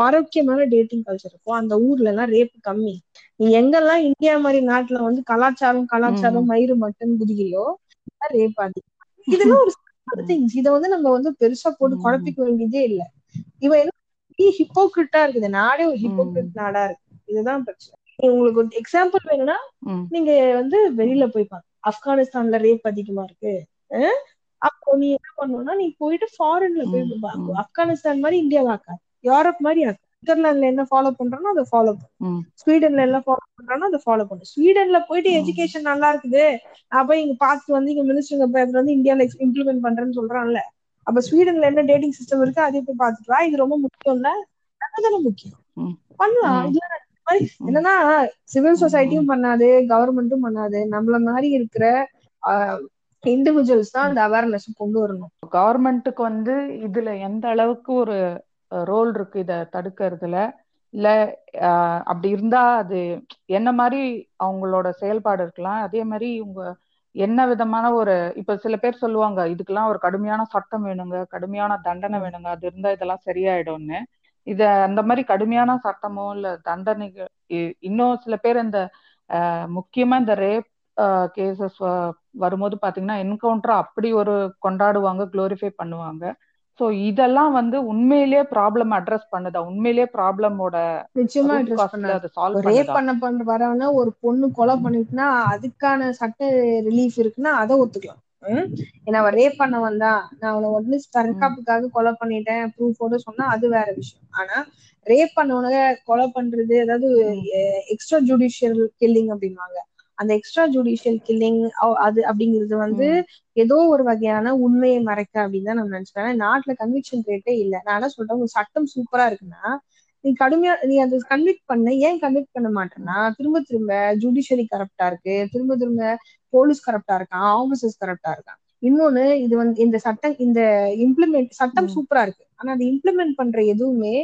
ஆரோக்கியமான டேட்டிங் கல்ச்சர் இருக்கும் அந்த ஊர்ல எல்லாம் ரேப் கம்மி நீ எங்கெல்லாம் இந்தியா மாதிரி நாட்டுல வந்து கலாச்சாரம் கலாச்சாரம். மயிறு மட்டும் குதிக்கிறியோ ரேப் அதிகம் இதெல்லாம் ஒரு. திங்ஸ் இத வந்து நம்ம வந்து பெருசா போட்டு. குழப்பிக்க வேண்டியதே இல்ல. இவன் என்ன ஹிப்போக்ரிட்டா இருக்குது. நாடே ஒரு. ஹிப்போக்ரிட் நாடா இருக்கு. இதுதான் பிரச்சனை. நீ உங்களுக்கு ஒரு எக்ஸாம்பிள் வேணும்னா. நீங்க வந்து வெளியில போய் பாருங்க ஆப்கானிஸ்தான்ல ரேப் அதிகமா இருக்கு. அப்போ நீ என்ன பண்ணணும்னா நீ போயிட்டு ஃபாரின்ல போய். ஆப்கானிஸ்தான் மாதிரி இந்தியாவை ஆக்காது. யூரோப் மாதிரி ஆக்கு சுவிட்சர்லாந்துல என்ன ஃபாலோ பண்றானோ அதை ஃபாலோ பண்ணு ம். ஸ்வீடன்ல எல்லாம் ஃபாலோ பண்றானோ அதை ஃபாலோ பண்ணு ஸ்வீடன்ல போயிட்டு. எஜுகேஷன் நல்லா இருக்குது நான் போய் இங்க பார்த்து வந்து இங்க மினிஸ்டருங்க பேப்பர் வந்து இந்தியால இம்ப்ளிமெண்ட் பண்றேன்னு சொல்றான்ல அப்ப ஸ்வீடன்ல என்ன டேட்டிங் சிஸ்டம் இருக்கு அதே போய் பார்த்துட்டு வா இது ரொம்ப முக்கியம் இல்ல தானே முக்கியம். பண்ணலாம் ம். என்னன்னா சிவில். சொசைட்டியும் பண்ணாது கவர்மெண்ட்டும் பண்ணாது நம்மள மாதிரி இருக்கிற இண்டிவிஜுவல்ஸ் தான் அந்த அவேர்னஸ் கொண்டு வரணும் கவர்மெண்ட்டுக்கு வந்து இதுல எந்த அளவுக்கு ஒரு ரோல் இருக்கு இத தடுக்கிறதுல. இல்ல அப்படி இருந்தா அது என்ன மாதிரி அவங்களோட செயல்பாடு இருக்கலாம். அதே மாதிரி இவங்க என்ன விதமான ஒரு இப்ப சில பேர் சொல்லுவாங்க இதுக்கெல்லாம் ஒரு கடுமையான சட்டம் வேணுங்க கடுமையான தண்டனை. வேணுங்க அது இருந்தா இதெல்லாம் சரியாயிடும்னு. இத அந்த மாதிரி கடுமையான சட்டமோ இல்ல தண்டனைகள் இ- இன்னும் சில பேர் இந்த முக்கியமா இந்த ரேப் கேசஸ் வரும்போது பாத்தீங்கன்னா என்கவுண்டர் அப்படி ஒரு கொண்டாடுவாங்க குளோரிஃபை பண்ணுவாங்க. ஸோ இதெல்லாம் வந்து உண்மையிலேயே ப்ராப்ளம் அட்ரஸ் பண்ணுதா உண்மையிலேயே ப்ராப்ளமோட நிச்சயமா அட்ரஸ் பண்ணாது ரேப் பண்ண பண்ற வரவன ஒரு பொண்ணு கொலை. பண்ணிட்டுனா அதுக்கான சட்ட ரிலீஃப் இருக்குன்னா அதை ஒத்துக்கலாம்? ஏன்னா அவன் ரேப் பண்ண வந்தா நான் அவனை உடனே. தற்காப்புக்காக கொலை பண்ணிட்டேன் ப்ரூஃபோட சொன்னா அது வேற விஷயம் ஆனா ரேப் பண்ணவன கொலை பண்றது அதாவது ம். எக்ஸ்ட்ரா ஜுடிஷியல் கில்லிங் அப்படின்வாங்க அந்த எக்ஸ்ட்ரா ஜுடிஷியல் கில்லிங் அது அப்படிங்கிறது வந்து. ஏதோ ஒரு வகையான உண்மையை மறைக்க அப்படின்னு தான் நம்ம ஆனா நாட்டுல கன்விக்ஷன் ரேட்டே இல்ல. நான் என்ன சொல்றேன்? உங்க சட்டம் சூப்பரா இருக்குன்னா நீ கடுமையா நீ அதை கன்விக்ட் பண்ண ஏன் கன்விக்ட் பண்ண மாட்டேன்னா திரும்ப திரும்ப ஜுடிஷியரி கரப்டா இருக்கு. திரும்ப திரும்ப போலீஸ் கரப்டா இருக்கான். ஆபீசர்ஸ் கரப்டா இருக்கான். இன்னொன்னு இது வந்து இந்த சட்டம் இந்த இம்ப்ளிமெண்ட் சட்டம். சூப்பரா இருக்கு. ஆனா அது இம்ப்ளிமெண்ட் பண்ற எதுவுமே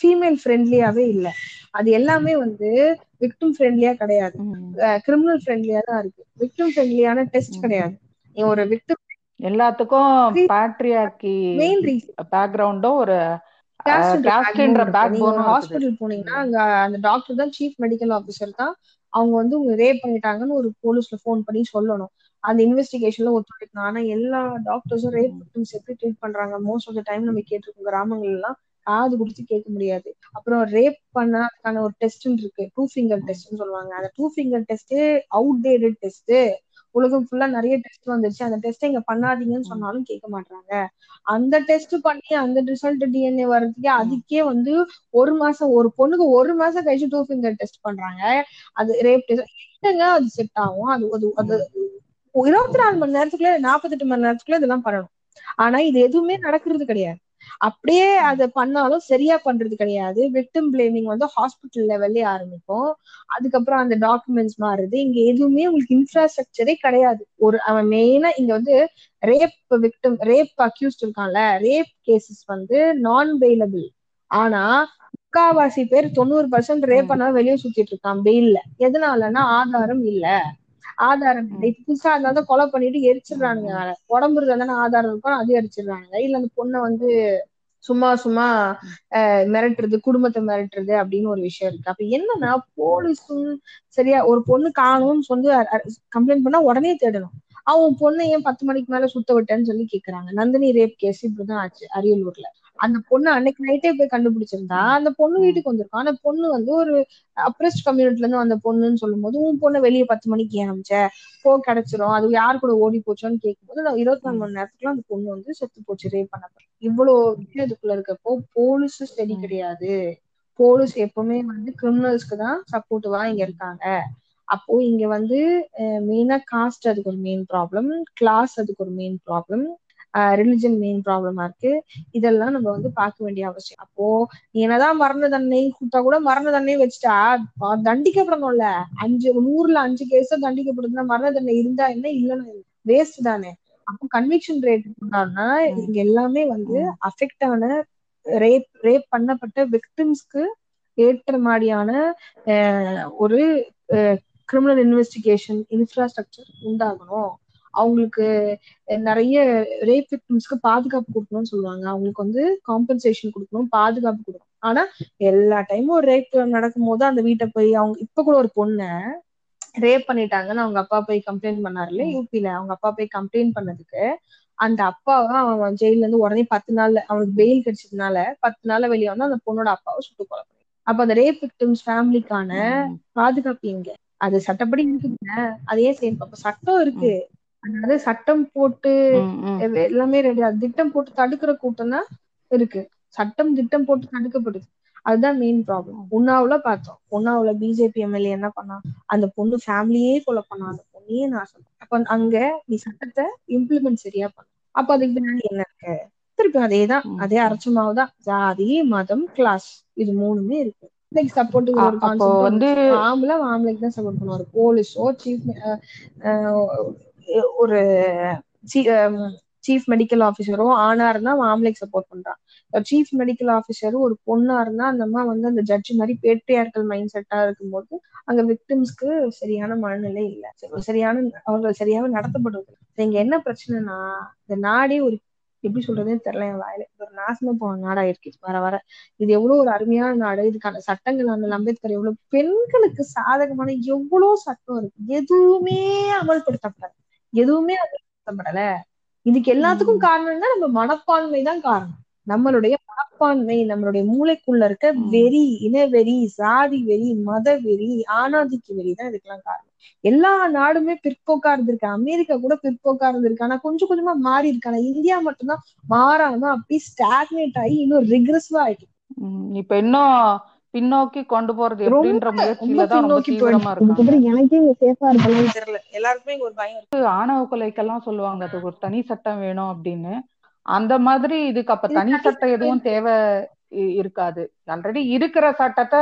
ஃபீமேல் ஃப்ரெண்ட்லியாவே இல்ல. அது எல்லாமே வந்து விக்டிம் ஃப்ரெண்ட்லியா கிடையாது. கிரிமினல் ஃப்ரெண்ட்லியா தான் இருக்கு. விக்டிம் ஃப்ரெண்ட்லியான டெஸ்ட். கிடையாது. நீ ஒரு விக்டிம் எல்லாத்துக்கும் ரீசன் பேக்ரவுண்டும் ஒரு போன் ஹாஸ்பிட்டல் போனீங்கன்னா அங்க அந்த டாக்டர் தான் சீஃப் மெடிக்கல் ஆஃபீஸர் தான் அவங்க வந்து உங்க ரேப் பண்ணிட்டாங்கன்னு ஒரு போலீஸ்ல ஃபோன் பண்ணி சொல்லணும். அந்த இன்வெஸ்டிகேஷன்ல ஒத்துழைக்கணும். ஆனா எல்லா டாக்டர்ஸும் ரேப். விக்டிம்ஸ் எப்படி ட்ரீட் பண்றாங்க? மோஸ்ட் ஆஃப் த டைம் நம்ம கேட்டிருக்கோம் கிராமங்கள் எல்லாம் காது குடிச்சு கேட்க முடியாது. அப்புறம் ரேப் பண்ணா அதுக்கான ஒரு டெஸ்ட்னு இருக்கு. டூ ஃபிங்கர் டெஸ்ட்னு சொல்லுவாங்க. அந்த two finger test out test உலகம் ஃபுல்லா நிறைய டெஸ்ட் வந்துருச்சு. அந்த டெஸ்ட் இங்க பண்ணாதீங்கன்னு சொன்னாலும் கேட்க மாட்டாங்க அந்த டெஸ்ட் பண்ணி அந்த ரிசல்ட் டிஎன்ஏ வர்றதுக்கே அதுக்கே வந்து ஒரு மாசம் ஒரு பொண்ணுக்கு ஒரு மாசம் கழிச்சு டூ ஃபிங்கர் டெஸ்ட் பண்றாங்க. அது ரேப் டெஸ்ட் என்னங்க அது செட் ஆகும்? அது அது அது இருபத்தி நாலு மணி நேரத்துக்குள்ள நாற்பத்தெட்டு மணி நேரத்துக்குள்ள இதெல்லாம் பண்ணணும். ஆனா இது எதுவுமே நடக்கிறது கிடையாது. அப்படியே அதை பண்ணாலும் சரியா பண்றது கிடையாது. விக்டிம் பிளேமிங் வந்து ஹாஸ்பிட்டல் லெவல்லே ஆரம்பிக்கும். அதுக்கப்புறம் அந்த டாக்குமெண்ட்ஸ் மாறுது. இங்க எதுவுமே உங்களுக்கு இன்ஃப்ராஸ்ட்ரக்சரே கிடையாது. ஒரு அவன் மெயினா இங்க வந்து ரேப் விக்டிம் ரேப் அக்யூஸ்ட் இருக்கான்ல ரேப் கேசஸ் வந்து நான் பெயிலபிள் ஆனா முக்காவாசி பேர் தொண்ணூறு பர்சன்ட் ரேப் பண்ணா வெளியே சுத்திட்டு இருக்கான் பெயில்ல எதனாலன்னா ஆதாரம் இல்ல. ஆதாரம் புதுசா இருந்தாலும் கொலை பண்ணிட்டு எரிச்சிடுறானுங்க உடம்பு இருந்தா ஆதாரம் இருக்கும் அது எரிச்சிடுறாங்க இல்ல அந்த பொண்ணை வந்து சும்மா சும்மா அஹ், மிரட்டுறது குடும்பத்தை மிரட்டுறது அப்படின்னு ஒரு விஷயம் இருக்கு. அப்ப என்னன்னா போலீஸும் சரியா ஒரு பொண்ணு காணும்னு சொல்லி கம்ப்ளைண்ட் பண்ணா உடனே தேடணும். அவன் பொண்ணை ஏன் பத்து மணிக்கு மேல சுத்த விட்டேன்னு சொல்லி கேக்குறாங்க. நந்தினி ரேப் கேஸ் இப்படிதான் ஆச்சு அரியலூர்ல. அந்த பொண்ணு அன்னைக்கு நைட்டே போய் கண்டுபிடிச்சிருந்தா அந்த பொண்ணு வீட்டுக்கு வந்திருக்கும் அந்த பொண்ணு வந்து ஒரு அப்ரெஸ்ட் கம்யூனிட்டில இருந்து வந்த பொண்ணுன்னு சொல்லும் போது உன் பொண்ணை வெளியே பத்து மணிக்கு ஏன் அமிச்ச போ கிடைச்சிரும். அது யார் கூட ஓடி போச்சோன்னு கேட்கும்போது இருபத்தி நாலு மணி நேரத்துக்குள்ள அந்த பொண்ணு வந்து செத்து போச்சு ரேப் பண்ணப்படும் இவ்வளவு விஷயம் இதுக்குள்ள இருக்கப்போ போலீஸ் ம். கிடையாது. போலீஸ் எப்பவுமே வந்து கிரிமினல்ஸ்க்கு தான் சப்போர்ட்டிவா இங்க இருக்காங்க. அப்போ இங்க வந்து மெயினா காஸ்ட் அதுக்கு ஒரு மெயின் ப்ராப்ளம் கிளாஸ் அதுக்கு ஒரு மெயின் ப்ராப்ளம் ரிலிஜன் மெயின் ப்ராப்ளமா இருக்கு. இதெல்லாம் நம்ம வந்து பார்க்க வேண்டிய அவசியம். அப்போ நீ என்னதான் மரண தண்டனை கொடுத்தா கூட மரண தண்டனை வச்சுட்டா தண்டிக்கப்படணும்ல. அஞ்சு நூறுல அஞ்சு கேஸ் தண்டிக்கப்படுதுன்னா மரண தண்டனை இருந்தா என்ன? இல்லைன்னு வேஸ்ட் தானே. அப்போ கன்விக்ஷன் ரேட் பண்ணான்னா இங்க எல்லாமே வந்து அஃபெக்ட் ஆன ரேப் ரேப் பண்ணப்பட்ட விக்டிம்ஸ்க்கு ஏற்ற மாதிரியான ஒரு கிரிமினல் இன்வெஸ்டிகேஷன் இன்ஃப்ராஸ்ட்ரக்சர் உண்டாகணும். அவங்களுக்கு நிறைய ரேப் விக்டிம்ஸ்க்கு பாதுகாப்பு கொடுக்கணும்னு சொல்லுவாங்க. அவங்களுக்கு வந்து காம்பன்சேஷன் கொடுக்கணும் பாதுகாப்பு கொடுக்கணும். ஆனா எல்லா டைமும் ஒரு ரேப் நடக்கும் போது அந்த வீட்டை போய் அவங்க இப்ப கூட ஒரு பொண்ணை ரேப் பண்ணிட்டாங்கன்னு அவங்க அப்பா போய் கம்ப்ளைண்ட் பண்ணாருல்ல. யூபில அவங்க அப்பா போய் கம்ப்ளைண்ட் பண்ணதுக்கு அந்த அப்பாவை அவன் ஜெயில இருந்து உடனே பத்து நாள்ல அவனுக்கு பெயில் கிடைச்சதுனால பத்து நாள்ல வெளியே வந்து அந்த பொண்ணோட அப்பாவை சுட்டு கொலை அப்ப அந்த ரேப் விக்டிம்ஸ் ஃபேமிலிக்கான. பாதுகாப்பு எங்க? அது சட்டப்படி இருக்குங்க அதே சேம் அப்ப சட்டம் இருக்கு. அதாவது சட்டம் போட்டு எல்லாமே ரெடி அது திட்டம் போட்டு தடுக்கிற கூட்டம் தான் இருக்கு. சட்டம் திட்டம் போட்டு தடுக்கப்படுது. அதுதான் மெயின் ப்ராப்ளம் உன்னாவுல பார்த்தோம். உன்னாவுல பிஜேபி எம்எல்ஏ என்ன பண்ணா? அந்த பொண்ணு ஃபேமிலியே கொலை பண்ணா. அந்த பொண்ணையே நாசம். அப்ப அங்க நீ சட்டத்தை இம்ப்ளிமெண்ட் சரியா பண்ண. அப்ப அதுக்கு பின்னாடி என்ன இருக்கு? திருப்பி அதேதான் ம். அதே அரைச்ச மாவுதான் ஜாதி மதம் கிளாஸ் இது மூணுமே இருக்கு. லைக் சப்போர்ட் ஒரு கான்செப்ட் வந்து ஆம்பளை ஆம்பளைக்கு தான் சப்போர்ட் பண்ணுவாரு. போலீஸோ சீஃப் ஒரு சீஃப் மெடிக்கல் ஆஃபீஸரும் ஆணா இருந்தா அவன் ஆம்பளைக்கு சப்போர்ட் பண்றான் சீஃப் மெடிக்கல் ஆஃபீஸரும் ஒரு பொண்ணா இருந்தா அந்த அம்மா வந்து அந்த ஜட்ஜ் மாதிரி பேட்டையாட்கள் மைண்ட் செட்டா இருக்கும்போது அங்க விக்டிம்ஸ்க்கு சரியான மனநிலை இல்லை. சரியான அவர்கள் சரியாக நடத்தப்படுவது இங்க என்ன பிரச்சனைனா இந்த நாடே ஒரு எப்படி சொல்றதுன்னு தெரியல என் வாயில. ஒரு நாசமா போன நாடா இருக்கு வர வர. இது எவ்வளவு ஒரு அருமையான நாடு. இதுக்கான சட்டங்கள் அண்ணல் அம்பேத்கர் எவ்வளவு பெண்களுக்கு சாதகமான எவ்வளவு சட்டம் இருக்கு. எதுவுமே அமல்படுத்தப்படாது. எதுவுமே அமல்படுத்தப்படல இதுக்கு எல்லாத்துக்கும் ம். காரணம் தான் நம்ம மனப்பான்மை தான் காரணம். நம்மளுடைய மனப்பான்மை நம்மளுடைய மூளைக்குள்ள இருக்க. வெறி இனவெறி சாதி வெறி மத வெறி ஆணாதிக்க வெறி தான் இதுக்கெல்லாம் காரணம். எல்லா நாடுமே பிற்போக்கா இருந்திருக்கு. அமெரிக்கா கூட பிற்போக்கா இருந்திருக்கு. ஆனா கொஞ்சம் கொஞ்சமா மாறி இருக்கு. ஆனா இந்தியா மட்டும்தான் மாறாம அப்படியே ஸ்டாக்னேட் ஆகி இன்னும் ரிக்ரெசிவா ஆயிட்டு. இப்ப இன்னும் பின்னோக்கி கொண்டு போறது எப்படின்ற ரொம்ப முயற்சியில தான் ரொம்ப தீவிரமா இருக்காங்க. ஆணவ கொலைக்கெல்லாம் சொல்லுவாங்க. அது ஒரு தனி சட்டம் வேணும் அப்படின்னு. அந்த மாதிரி இதுக்கு அப்ப தனி சட்டம் எதுவும் தேவை இருக்காது. ஆல்ரெடி இருக்கிற சட்டத்தை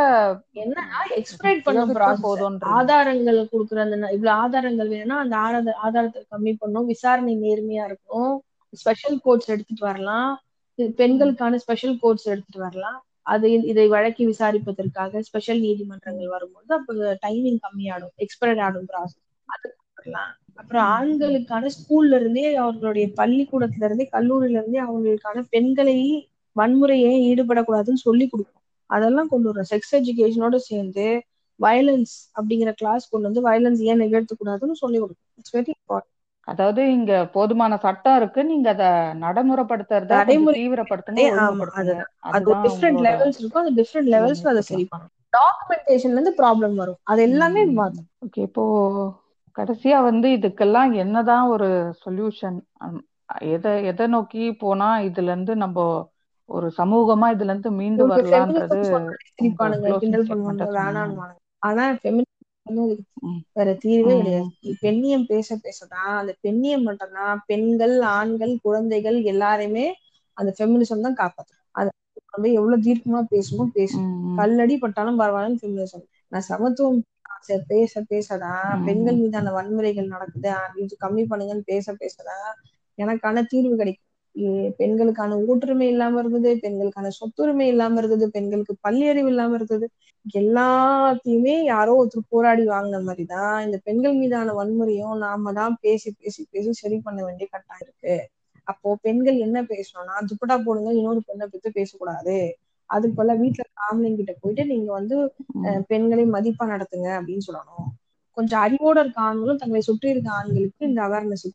ப்ராசஸ் போதும்ன்றீங்க ஆதாரங்கள் கொடுக்குற அந்த இவ்வளவு ஆதாரங்கள் வேணும்னா அந்த ஆதார ஆதாரத்தை கம்மி பண்ணும். விசாரணை நேர்மையா இருக்கும். ஸ்பெஷல் கோர்ட்ஸ் எடுத்துட்டு வரலாம். பெண்களுக்கான ஸ்பெஷல் கோர்ட்ஸ் எடுத்துட்டு வரலாம். அது இதை வழக்கி விசாரிப்பதற்காக ஸ்பெஷல் நீதிமன்றங்கள் வரும்போது அப்ப டைமிங் கம்மியாடும் எக்ஸ்பயர்ட் ஆகும் ப்ராசஸ் அது அப்புறம் ஆண்களுக்கான ஸ்கூல்ல இருந்தே அவர்களுடைய பள்ளிக்கூடத்துல இருந்தே கல்லூரியில இருந்தே அவங்களுக்கான பெண்களை வன்முறையே ஈடுபடக்கூடாதுன்னு சொல்லி கொடுக்கும். அதெல்லாம் கொண்டு வரும் செக்ஸ் எஜுகேஷனோட சேர்ந்து வயலன்ஸ் அப்படிங்கிற கிளாஸ் கொண்டு வந்து வயலன்ஸ் ஏன் நிகழ்த்தக்கூடாதுன்னு சொல்லி கொடுக்கும். இட்ஸ் வெரி இம்பார்ட்டன்ட் அதாவது இங்க போதுமான சட்டம் இருக்கு. நீங்க அத நடைமுறைப்படுத்துறத தீவிரப்படுத்தணும் அது டிஃப்ரெண்ட் லெவல்ஸ் இருக்கும். டிஃப்ரெண்ட் லெவல்ஸ்ல அதை சரி டாக்குமெண்டேஷன்ல இருந்து ப்ராப்ளம் வரும். அது எல்லாமே ஓகே இப்போ கடைசியா வந்து இதுக்கெல்லாம் என்னதான் ஒரு சொல்யூஷன் எதை எதை நோக்கி போனா இதுல இருந்து நம்ம ஒரு சமூகமா இதுல இருந்து மீண்டு வேணான்னு ஆனா வேற தீர்வே கிடையாது. பெண்ணியம் பேச பேசதான் அந்த பெண்ணியம் மட்டும்தான் பெண்கள் ஆண்கள் குழந்தைகள் எல்லாரையுமே அந்த ஃபெமினிசம் தான் காப்பாற்றும் அது நம்ம எவ்வளவு தீர்க்கமா பேசணும் பேசணும் கல்லடி பட்டாலும் பரவாயில்லன்னு ஃபெமினிசம் நான் சமத்துவம் பேச பேசதான். பெண்கள் மீதான வன்முறைகள் நடக்குது இது கம்மி பண்ணுங்கன்னு பேச பேசதான் எனக்கான தீர்வு கிடைக்கும். பெண்களுக்கான ஊற்றுமை இல்லாம இருக்குது பெண்களுக்கான சொத்துரிமை இல்லாம இருக்குது பெண்களுக்கு பள்ளி அறிவு இல்லாம இருக்குது எல்லாத்தையுமே யாரோ ஒருத்தர் போராடி வாங்கின மாதிரிதான் இந்த பெண்கள் மீதான வன்முறையும் நாம தான் பேசி பேசி பேசி சரி பண்ண வேண்டிய கட்டாயம் இருக்கு. அப்போ பெண்கள் என்ன பேசணும்னா துப்பட்டா போடுங்க இன்னொரு பெண்ணை பத்தி பேசக்கூடாது. அது போல வீட்டுல இருக்க ஆம்பளைங்க கிட்ட போயிட்டு நீங்க வந்து பெண்களை மதிப்பா நடத்துங்க அப்படின்னு சொல்லணும். கொஞ்சம் அறிவோட இருக்க ஆண்களும் தங்களை சுற்றி இருக்க ஆண்களுக்கு இந்த அவேர்னஸ்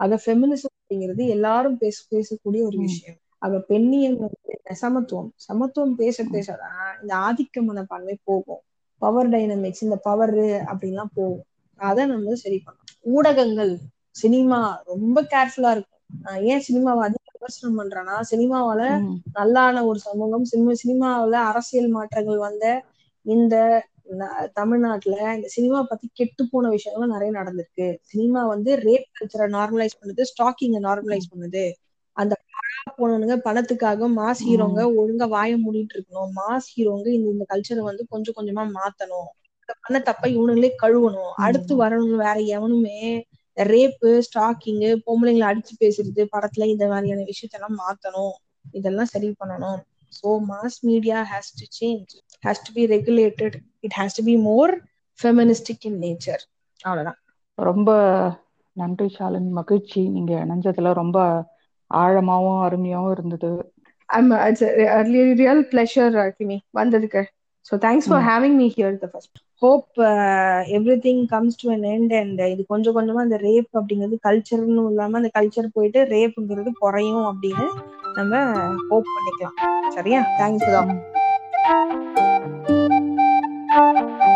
அதை ஃபெமினிசம் அப்படிங்கிறது எல்லாரும் பேச பேசக்கூடிய ஒரு. விஷயம். அத பெண்ணியம் வந்து சமத்துவம். சமத்துவம் பேச பேசதான் இந்த ஆதிக்க மனப்பான்மை போகும். பவர் டைனமிக்ஸ் இந்த பவர் அப்படின்லாம் போகும். அதை நம்ம சரி பண்ணணும். ஊடகங்கள் சினிமா ரொம்ப கேர்ஃபுல்லா இருக்கும். ஏன் சினிமாவை அதிக விமர்சனம் பண்றேன்னா சினிமாவால. நல்லான ஒரு சமூகம் சினிமா சினிமாவுல அரசியல் மாற்றங்கள் வந்த இந்த தமிழ்நாட்டுல இந்த சினிமா பத்தி கெட்டு போன விஷயங்களும் நிறைய நடந்திருக்கு. சினிமா வந்து ரேப் கல்ச்சரை நார்மலைஸ் பண்ணுது ஸ்டாக்கிங்க நார்மலைஸ் பண்ணுது. அந்த போனவனுங்க பணத்துக்காக மாஸ் ஹீரோங்க ஒழுங்கா வாய மூடிட்டு இருக்கணும். மாஸ் ஹீரோங்க இந்த இந்த கல்ச்சரை வந்து கொஞ்சம் கொஞ்சமா மாத்தணும். இந்த பண்ண தப்ப இவனுங்களே கழுவணும். அடுத்து வரவங்க வேற எவனுமே ரேப்பு ஸ்டாக்கிங்கு பொம்பளைங்களை அடிச்சு பேசுறது படத்துல இந்த மாதிரியான விஷயத்தெல்லாம் மாத்தணும். இதெல்லாம் சரி பண்ணணும். So mass media has to change has to be regulated it has to be more feministic in nature அவ்வளவுதான். ரொம்ப நன்றி ஷாலினி. மகிழ்ச்சி. நீங்க இணைஞ்சதுல ரொம்ப ஆழமாவும் அருமையாவும் இருந்தது. Really real pleasure, uh, Kimi, வந்ததுக்கு. So thanks for Mm. having me here the first. Hope uh, everything comes to an end and uh, இது கொஞ்சம் கொஞ்சமா அந்த ரேப் அப்படிங்கிறது கல்ச்சர்னு இல்லாம அந்த கல்ச்சர் போயிட்டு ரேப்புங்கிறது குறையும் அப்படின்னு நம்ம ஹோப் பண்ணிக்கலாம். சரியா? Thanks for Thank you.